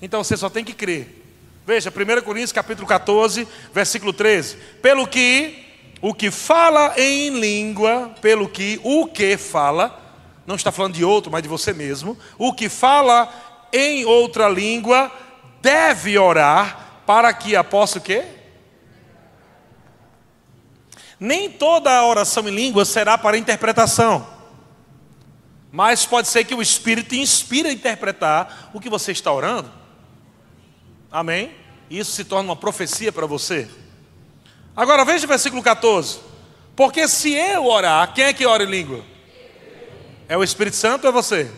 Então você só tem que crer. Veja, 1 Coríntios capítulo 14, versículo 13. Pelo que o que fala em língua, pelo que o que fala, não está falando de outro, mas de você mesmo. O que fala em outra língua deve orar para que possa o quê? Nem toda oração em língua será para interpretação. Mas pode ser que o Espírito inspire a interpretar o que você está orando. Amém? Isso se torna uma profecia para você. Agora veja o versículo 14. Porque se eu orar, quem é que ora em língua? É o Espírito Santo ou é você?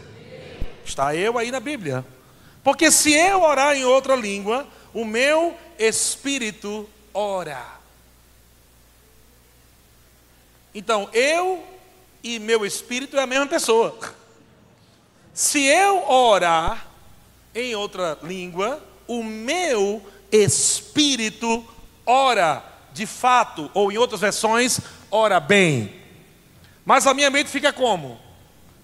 Está eu aí na Bíblia. Porque se eu orar em outra língua, o meu espírito ora. Então, eu e meu espírito é a mesma pessoa. Se eu orar em outra língua, o meu espírito ora de fato, ou em outras versões, ora bem. Mas a minha mente fica como?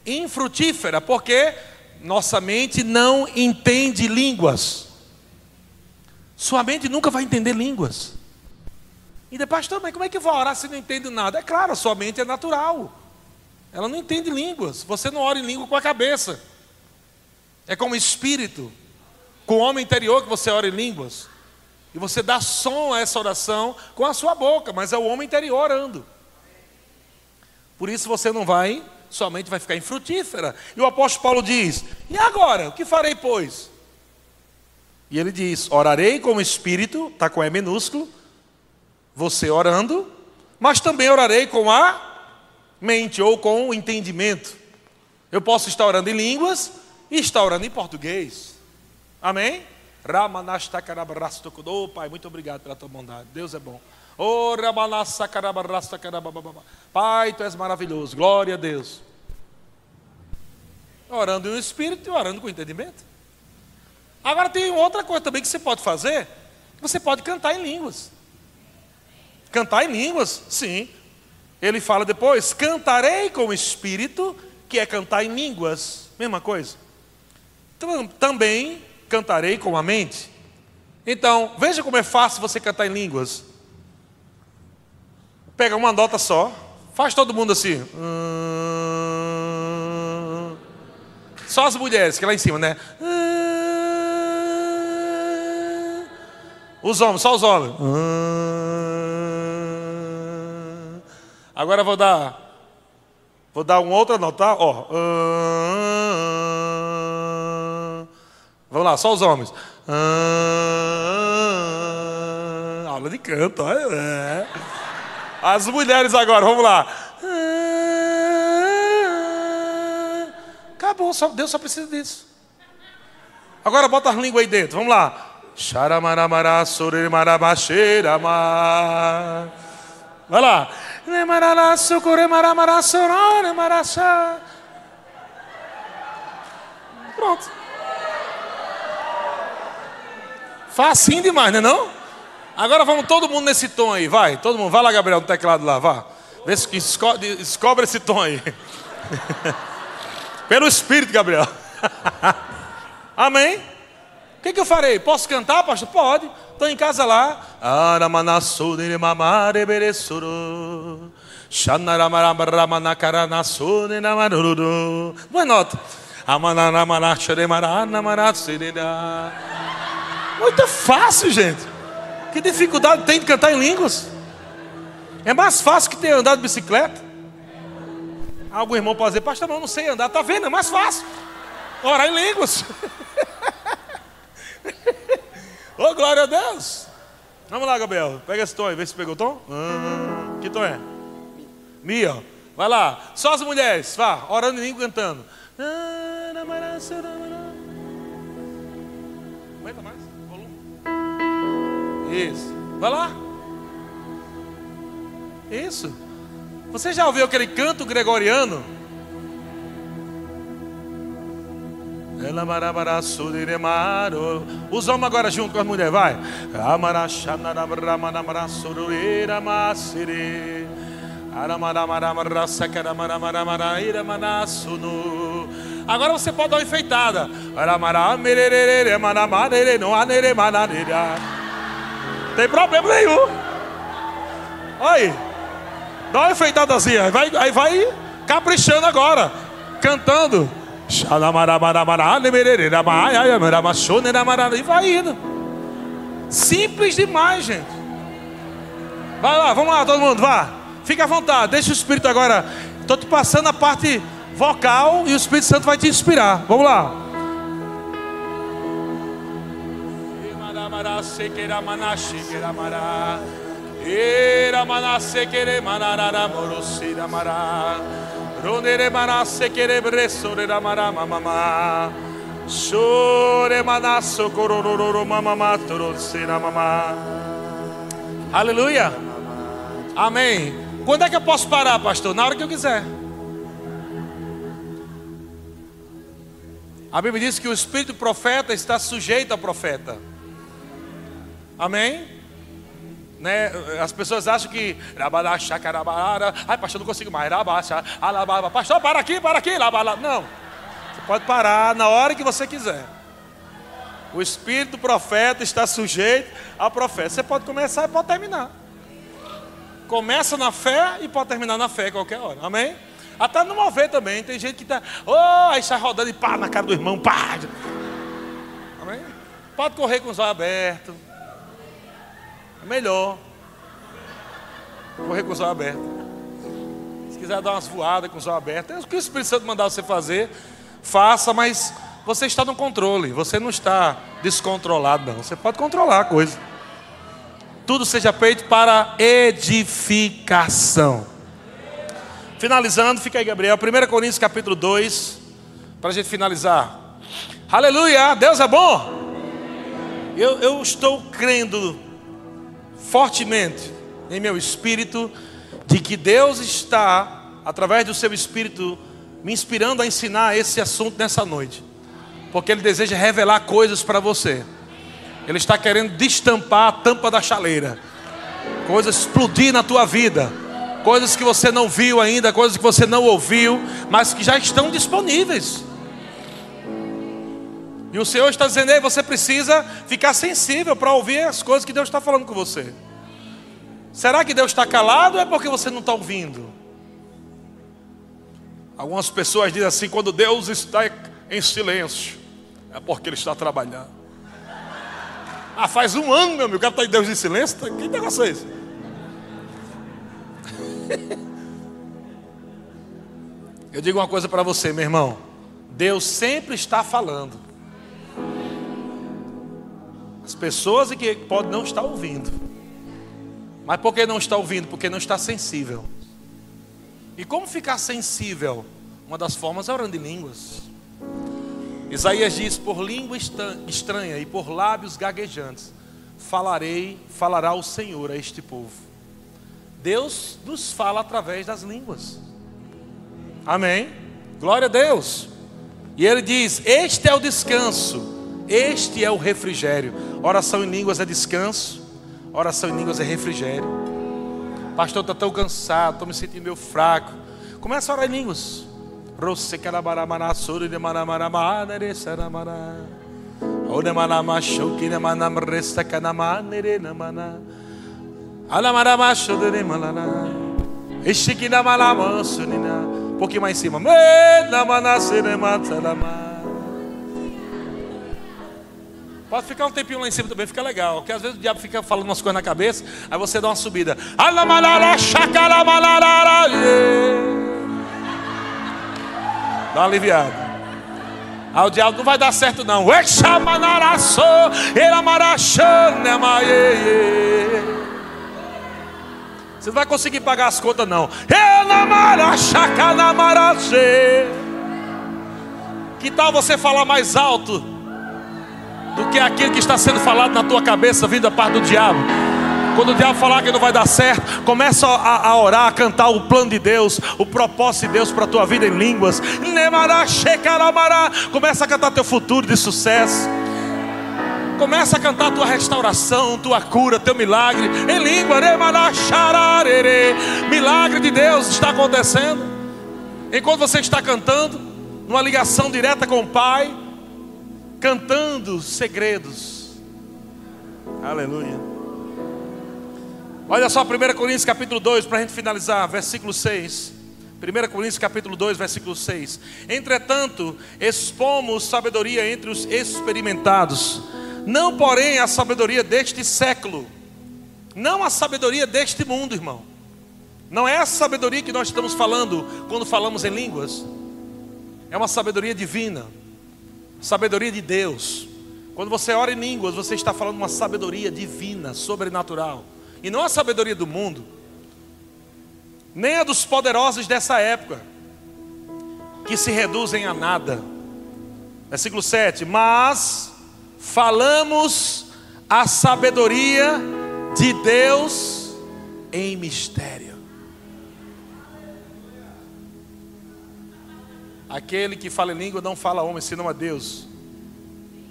Infrutífera, porque nossa mente não entende línguas. Sua mente nunca vai entender línguas. E depois também, como é que vai orar se não entende nada? É claro, a sua mente é natural. Ela não entende línguas. Você não ora em língua com a cabeça. É como espírito. Com o homem interior que você ora em línguas. E você dá som a essa oração com a sua boca, mas é o homem interior orando. Por isso você não vai sua mente vai ficar infrutífera. E o apóstolo Paulo diz: E agora? O que farei, pois? E ele diz: Orarei com o espírito, está com E minúsculo, você orando, mas também orarei com a mente ou com o entendimento. Eu posso estar orando em línguas e estar orando em português. Amém? Oh, Pai, muito obrigado pela tua bondade. Deus é bom. Pai, tu és maravilhoso. Glória a Deus. Orando em espírito e orando com entendimento. Agora tem outra coisa também que você pode fazer. Você pode cantar em línguas. Cantar em línguas, sim. Ele fala depois: cantarei com o espírito, que é cantar em línguas. Mesma coisa. Também cantarei com a mente. Então, veja como é fácil você cantar em línguas. Pega uma nota só, faz todo mundo assim. Só as mulheres, que é lá em cima, né? Os homens, só os homens. Agora vou dar. Vou dar uma outra nota, tá? Ó. Vamos lá, só os homens. Aula de canto, olha. É. As mulheres agora, vamos lá. Acabou, só, Deus só precisa disso. Agora bota as línguas aí dentro, vamos lá. Xaramaramará, soremarabaxeirama. Vai lá. Pronto. Facinho demais, não é não? Agora vamos todo mundo nesse tom aí, vai. Todo mundo, vai lá, Gabriel, no teclado lá, vá. Vê se descobre esse tom aí. Pelo Espírito, Gabriel. Amém? O que, que, eu farei? Posso cantar, pastor? Pode. Estou em casa lá. Boa nota. Muito fácil, gente. Que dificuldade tem de cantar em línguas? É mais fácil que ter andado de bicicleta. Algum irmão pode dizer, pastor, não, não sei andar. Está vendo? É mais fácil. Orar em línguas. oh, glória a Deus. Vamos lá, Gabriel. Pega esse tom aí, vê se pegou o tom. Hum, que tom é? Mi, ó. Vai lá. Só as mulheres. Vá, orando em língua cantando. Aguenta mais. Isso. Vai lá. Isso. Você já ouviu aquele canto gregoriano? Os homens agora junto com as mulheres, vai. Agora você pode dar uma enfeitada. Tem problema nenhum. Aí. Dá uma enfeitadazinha. Aí vai, vai caprichando agora. cantando. E vai indo. Simples demais, gente. Vai lá, vamos lá, todo mundo, vá. Fica à vontade, deixa o Espírito agora. Estou te passando a parte vocal e o Espírito Santo vai te inspirar. Vamos lá. Era manase quere manarara morosira mara. Ronere manase quere bresore da mara mama. Chore manasso corororo mama torosira mama. Aleluia. Amém. Quando é que eu posso parar, pastor? Na hora que eu quiser. A Bíblia diz que o espírito profeta está sujeito ao profeta. Amém? Né? As pessoas acham que ai pastor, não consigo mais. Pastor, para aqui, para aqui. Não. Você pode parar na hora que você quiser. O espírito profeta está sujeito ao profeta. Você pode começar e pode terminar. Começa na fé e pode terminar na fé a qualquer hora. Amém? Até no mover também. Tem gente que está, oh, aí sai rodando e pá na cara do irmão, pá. Amém? Pode correr com os olhos abertos. É melhor. Correr com os olhos abertos. Se quiser dar umas voadas com os olhos abertos, é o que o Espírito Santo mandar você fazer, faça, mas você está no controle, você não está descontrolado, não. Você pode controlar a coisa. Tudo seja feito para edificação. Finalizando, fica aí, Gabriel. 1 Coríntios capítulo 2, para a gente finalizar. Aleluia! Deus é bom! Eu, eu estou crendo fortemente em meu espírito de que Deus está, através do seu espírito, me inspirando a ensinar esse assunto nessa noite, porque Ele deseja revelar coisas para você. Ele está querendo destampar a tampa da chaleira, coisas explodir na tua vida, coisas que você não viu ainda, coisas que você não ouviu, mas que já estão disponíveis. E o Senhor está dizendo, aí, você precisa ficar sensível para ouvir as coisas que Deus está falando com você. Será que Deus está calado ou é porque você não está ouvindo? Algumas pessoas dizem assim: quando Deus está em silêncio, é porque Ele está trabalhando. Ah, faz um ano, meu amigo, o cara está em Deus em silêncio? Que negócio é esse? Eu digo uma coisa para você, meu irmão. Deus sempre está falando. As pessoas que podem não estar ouvindo. Mas por que não está ouvindo? Porque não está sensível. E como ficar sensível? Uma das formas é orando em línguas. Isaías diz: Por língua estranha e por lábios gaguejantes, falarei, falará o Senhor a este povo. Deus nos fala através das línguas. Amém? Glória a Deus. E ele diz: Este é o descanso este é o refrigério. Oração em línguas é descanso. Oração em línguas é refrigério. Pastor, estou tão cansado, estou me sentindo meio fraco. Começa a orar em línguas. Um pouquinho mais em cima. Pode ficar um tempinho lá em cima também, fica legal. Porque às vezes o diabo fica falando umas coisas na cabeça, aí você dá uma subida. Dá uma aliviada. Aí o diabo não vai dar certo não. Você não vai conseguir pagar as contas não. Que tal você falar mais alto? Do que aquilo que está sendo falado na tua cabeça, vindo da parte do diabo. Quando o diabo falar que não vai dar certo, começa a, a orar, a cantar o plano de Deus, o propósito de Deus para a tua vida em línguas. Começa a cantar teu futuro de sucesso. Começa a cantar tua restauração, tua cura, teu milagre em língua. Milagre de Deus está acontecendo. Enquanto você está cantando, numa ligação direta com o Pai, cantando segredos. Aleluia. Olha só 1 Coríntios capítulo 2, para a gente finalizar, versículo 6. 1 Coríntios capítulo 2, versículo 6. Entretanto, expomos sabedoria entre os experimentados, não porém a sabedoria deste século, não a sabedoria deste mundo, irmão. Não é a sabedoria que nós estamos falando quando falamos em línguas. É uma sabedoria divina, sabedoria de Deus. Quando você ora em línguas, você está falando uma sabedoria divina, sobrenatural, e não a sabedoria do mundo nem a dos poderosos dessa época, que se reduzem a nada. Versículo 7: Mas falamos a sabedoria de Deus em mistério. Aquele que fala em língua não fala a homem, senão a Deus.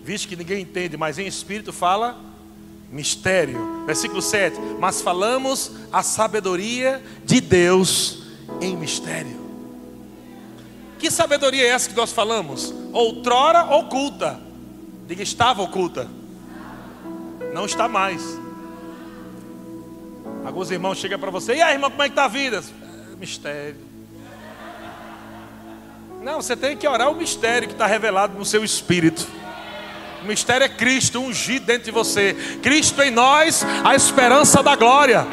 Visto que ninguém entende, mas em espírito fala mistério. Versículo 7: Mas falamos a sabedoria de Deus em mistério. Que sabedoria é essa que nós falamos? Outrora oculta. Diga, estava oculta. Não está mais. Alguns irmãos chegam para você, e aí, irmão, como é que está a vida? Mistério. Não, você tem que orar o mistério que está revelado no seu espírito. O mistério é Cristo ungido dentro de você. Cristo em nós, a esperança da glória.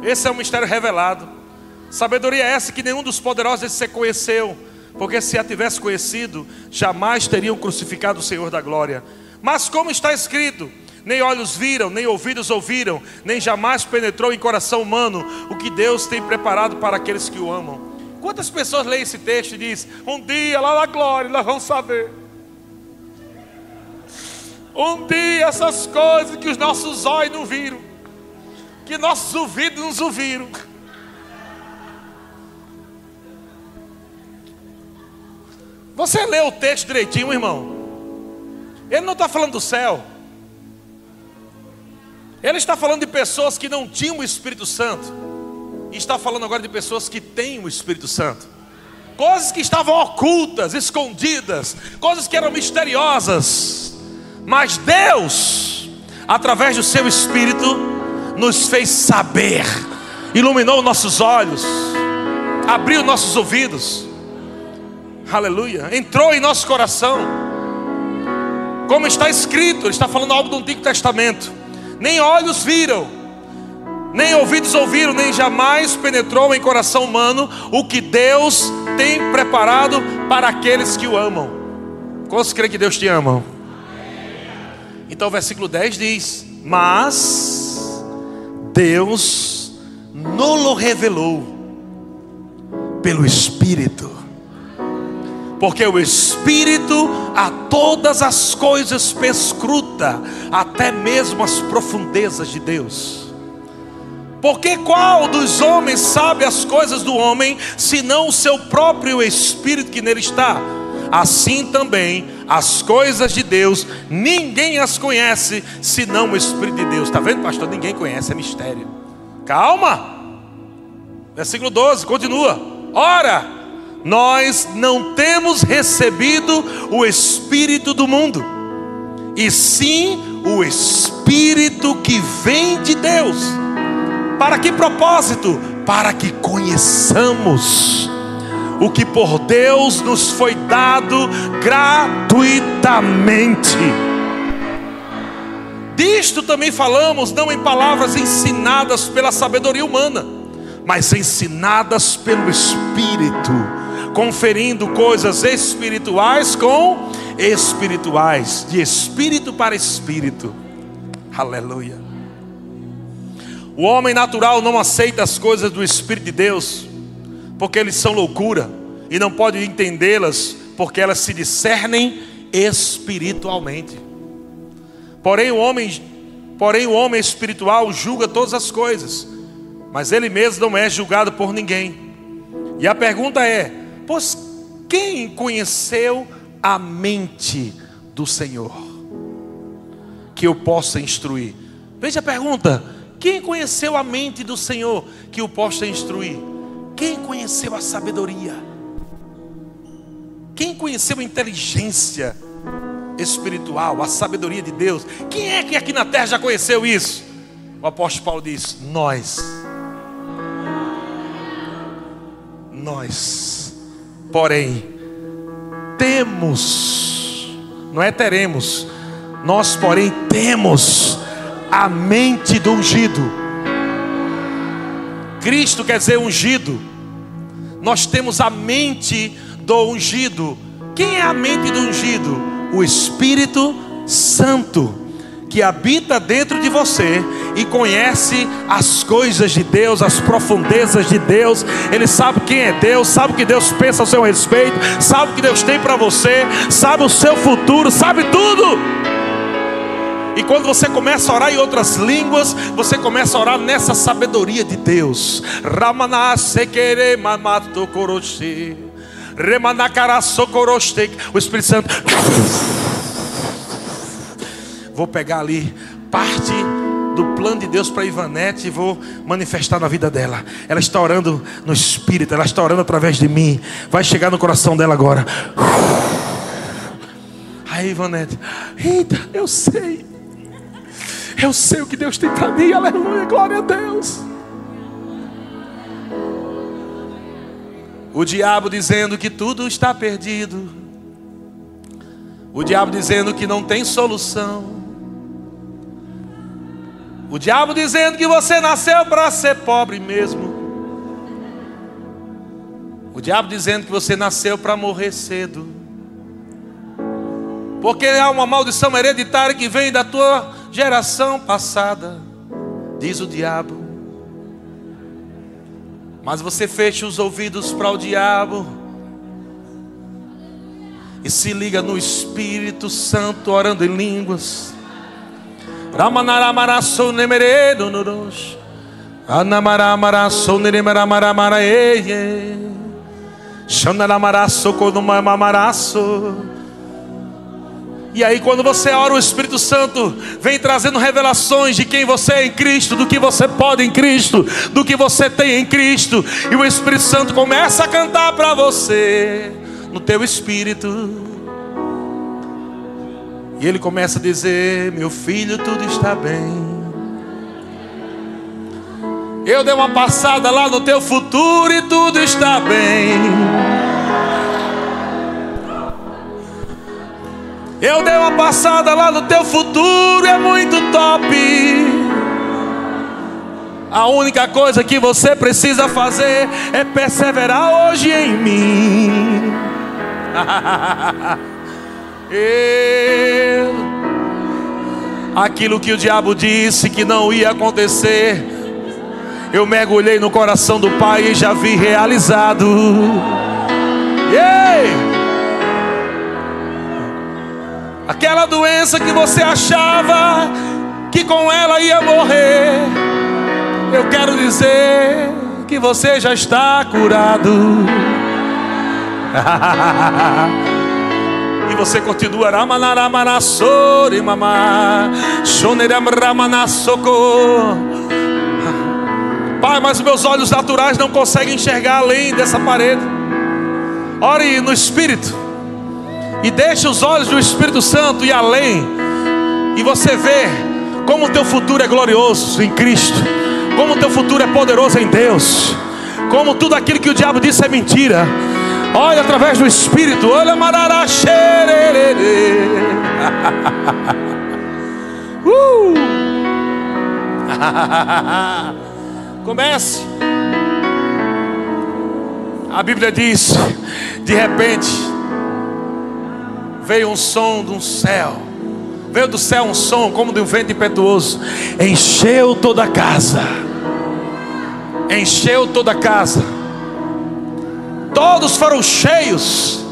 Esse é o mistério revelado. Sabedoria é essa que nenhum dos poderosos se conheceu, porque se a tivesse conhecido, jamais teriam crucificado o Senhor da glória. Mas como está escrito, nem olhos viram, nem ouvidos ouviram, nem jamais penetrou em coração humano o que Deus tem preparado para aqueles que o amam. Quantas pessoas leem esse texto e dizem: Um dia lá na glória nós vamos saber. Um dia essas coisas que os nossos olhos não viram, que nossos ouvidos não ouviram. Você lê o texto direitinho, irmão? Ele não está falando do céu. Ele está falando de pessoas que não tinham o Espírito Santo. E está falando agora de pessoas que têm o Espírito Santo. Coisas que estavam ocultas, escondidas, coisas que eram misteriosas. Mas Deus, através do seu Espírito, nos fez saber, iluminou nossos olhos, abriu nossos ouvidos, aleluia, entrou em nosso coração, como está escrito, ele está falando algo do Antigo Testamento, nem olhos viram, nem ouvidos ouviram, nem jamais penetrou em coração humano o que Deus tem preparado para aqueles que o amam. Quantos creem que Deus te ama? Então o versículo 10 diz: Mas Deus não revelou pelo Espírito, porque o Espírito a todas as coisas perscruta, até mesmo as profundezas de Deus. Porque qual dos homens sabe as coisas do homem, senão o seu próprio Espírito que nele está? assim também as coisas de Deus, ninguém as conhece senão o Espírito de Deus. Está vendo, pastor? Ninguém conhece, é mistério. Calma. Versículo 12, continua. Ora, nós não temos recebido o Espírito do mundo, e sim o Espírito que vem de Deus. Para que propósito? Para que conheçamos o que por Deus nos foi dado gratuitamente. Disto também falamos, não em palavras ensinadas pela sabedoria humana, mas ensinadas pelo Espírito, conferindo coisas espirituais com espirituais, de espírito para espírito. Aleluia. O homem natural não aceita as coisas do Espírito de Deus, porque eles são loucura e não pode entendê-las, porque elas se discernem espiritualmente. Porém o homem, porém o homem espiritual julga todas as coisas, mas ele mesmo não é julgado por ninguém. E a pergunta é: pois quem conheceu a mente do Senhor que eu possa instruir? Veja a pergunta: quem conheceu a mente do Senhor que o possa instruir? Quem conheceu a sabedoria? Quem conheceu a inteligência espiritual, a sabedoria de Deus? Quem é que aqui na terra já conheceu isso? O apóstolo Paulo diz: Nós. nós, porém, temos, não é teremos, nós, porém, temos a mente do ungido. Cristo quer dizer ungido. Nós temos a mente do ungido. Quem é a mente do ungido? O Espírito Santo que habita dentro de você e conhece as coisas de Deus, as profundezas de Deus. Ele sabe quem é Deus, sabe o que Deus pensa ao seu respeito, sabe o que Deus tem para você, sabe o seu futuro, sabe tudo. E quando você começa a orar em outras línguas, você começa a orar nessa sabedoria de Deus. O Espírito Santo vou pegar ali parte do plano de Deus para Ivanete e vou manifestar na vida dela. Ela está orando no Espírito, ela está orando através de mim. Vai chegar no coração dela agora. Aí, Ivanete, eita, eu sei. Eu sei o que Deus tem para mim, aleluia, glória a Deus. O diabo dizendo que tudo está perdido. O diabo dizendo que não tem solução. O diabo dizendo que você nasceu para ser pobre mesmo. O diabo dizendo que você nasceu para morrer cedo. Porque há uma maldição hereditária que vem da tua geração passada, diz o diabo. Mas você fecha os ouvidos para o diabo e se liga no Espírito Santo orando em línguas. Konomamaraço. E aí, quando você ora, o Espírito Santo vem trazendo revelações de quem você é em Cristo, do que você pode em Cristo, do que você tem em Cristo. E o Espírito Santo começa a cantar para você, no teu espírito. E ele começa a dizer: Meu filho, tudo está bem. Eu dei uma passada lá no teu futuro e tudo está bem. Eu dei uma passada lá no teu futuro, é muito top. A única coisa que você precisa fazer é perseverar hoje em mim. Eu, aquilo que o diabo disse que não ia acontecer, eu mergulhei no coração do Pai e já vi realizado. Yeah! Aquela doença que você achava que com ela ia morrer, eu quero dizer que você já está curado. E você continua Ramanaramanasori mamá Pai, mas meus olhos naturais não conseguem enxergar além dessa parede. Ore no Espírito. E deixe os olhos do Espírito Santo ir além. E você vê como o teu futuro é glorioso em Cristo. Como o teu futuro é poderoso em Deus. Como tudo aquilo que o diabo disse é mentira Olha através do Espírito. Olha marará uh! Comece. A Bíblia diz: de repente veio um som um céu. Veio do céu um som como de um vento impetuoso. Encheu toda a casa. Encheu toda a casa todos foram cheios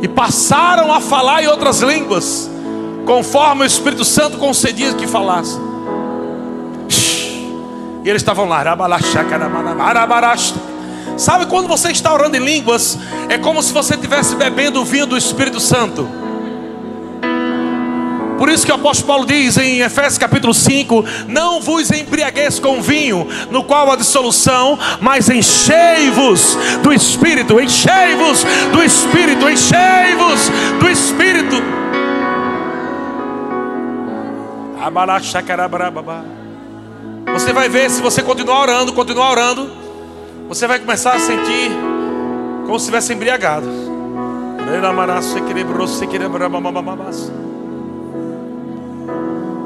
e passaram a falar em outras línguas, conforme o Espírito Santo concedia que falassem. E eles estavam lá, sabe quando você está orando em línguas, é como se você estivesse bebendo o vinho do Espírito Santo. Por isso que o apóstolo Paulo diz em Efésios capítulo 5: Não vos embriagueis com vinho, no qual há dissolução, mas enchei-vos do Espírito, enchei-vos do Espírito, enchei-vos do Espírito. Você vai ver, se você continuar orando, continuar orando, você vai começar a sentir como se estivesse embriagado.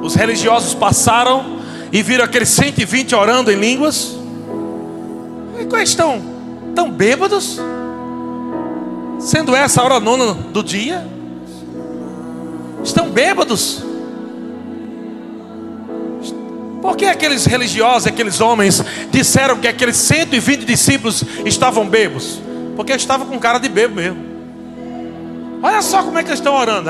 Os religiosos passaram e viram aqueles 120 orando em línguas. E quais estão? Tão bêbados? Sendo essa a hora nona do dia? Estão bêbados? Por que aqueles religiosos, aqueles homens, disseram que aqueles 120 discípulos estavam bêbados? Porque estavam com cara de bebo mesmo. Olha só como é que eles estão orando.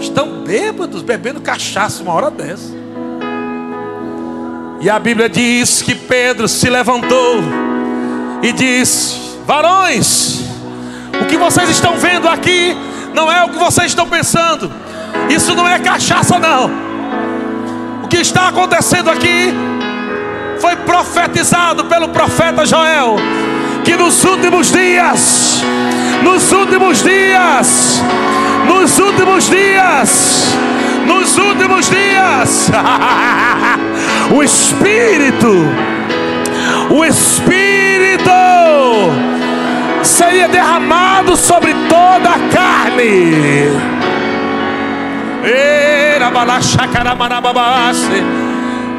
Estão bêbados, bebendo cachaça uma hora dessa. E a Bíblia diz que Pedro se levantou e disse: Varões, que vocês estão vendo aqui não é o que vocês estão pensando. Isso não é cachaça, não. O que está acontecendo aqui foi profetizado pelo profeta Joel que nos últimos dias, nos últimos dias, nos últimos dias, nos últimos dias, o Espírito, o Espírito seria derramado sobre toda a carne.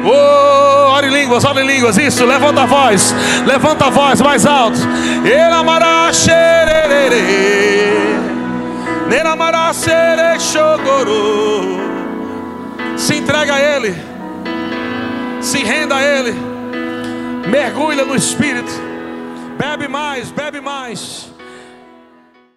Oh, ore línguas, ore línguas, isso, levanta a voz, levanta a voz mais alto. Se entrega a Ele, se renda a Ele, mergulha no Espírito. Bebe mais, bebe mais.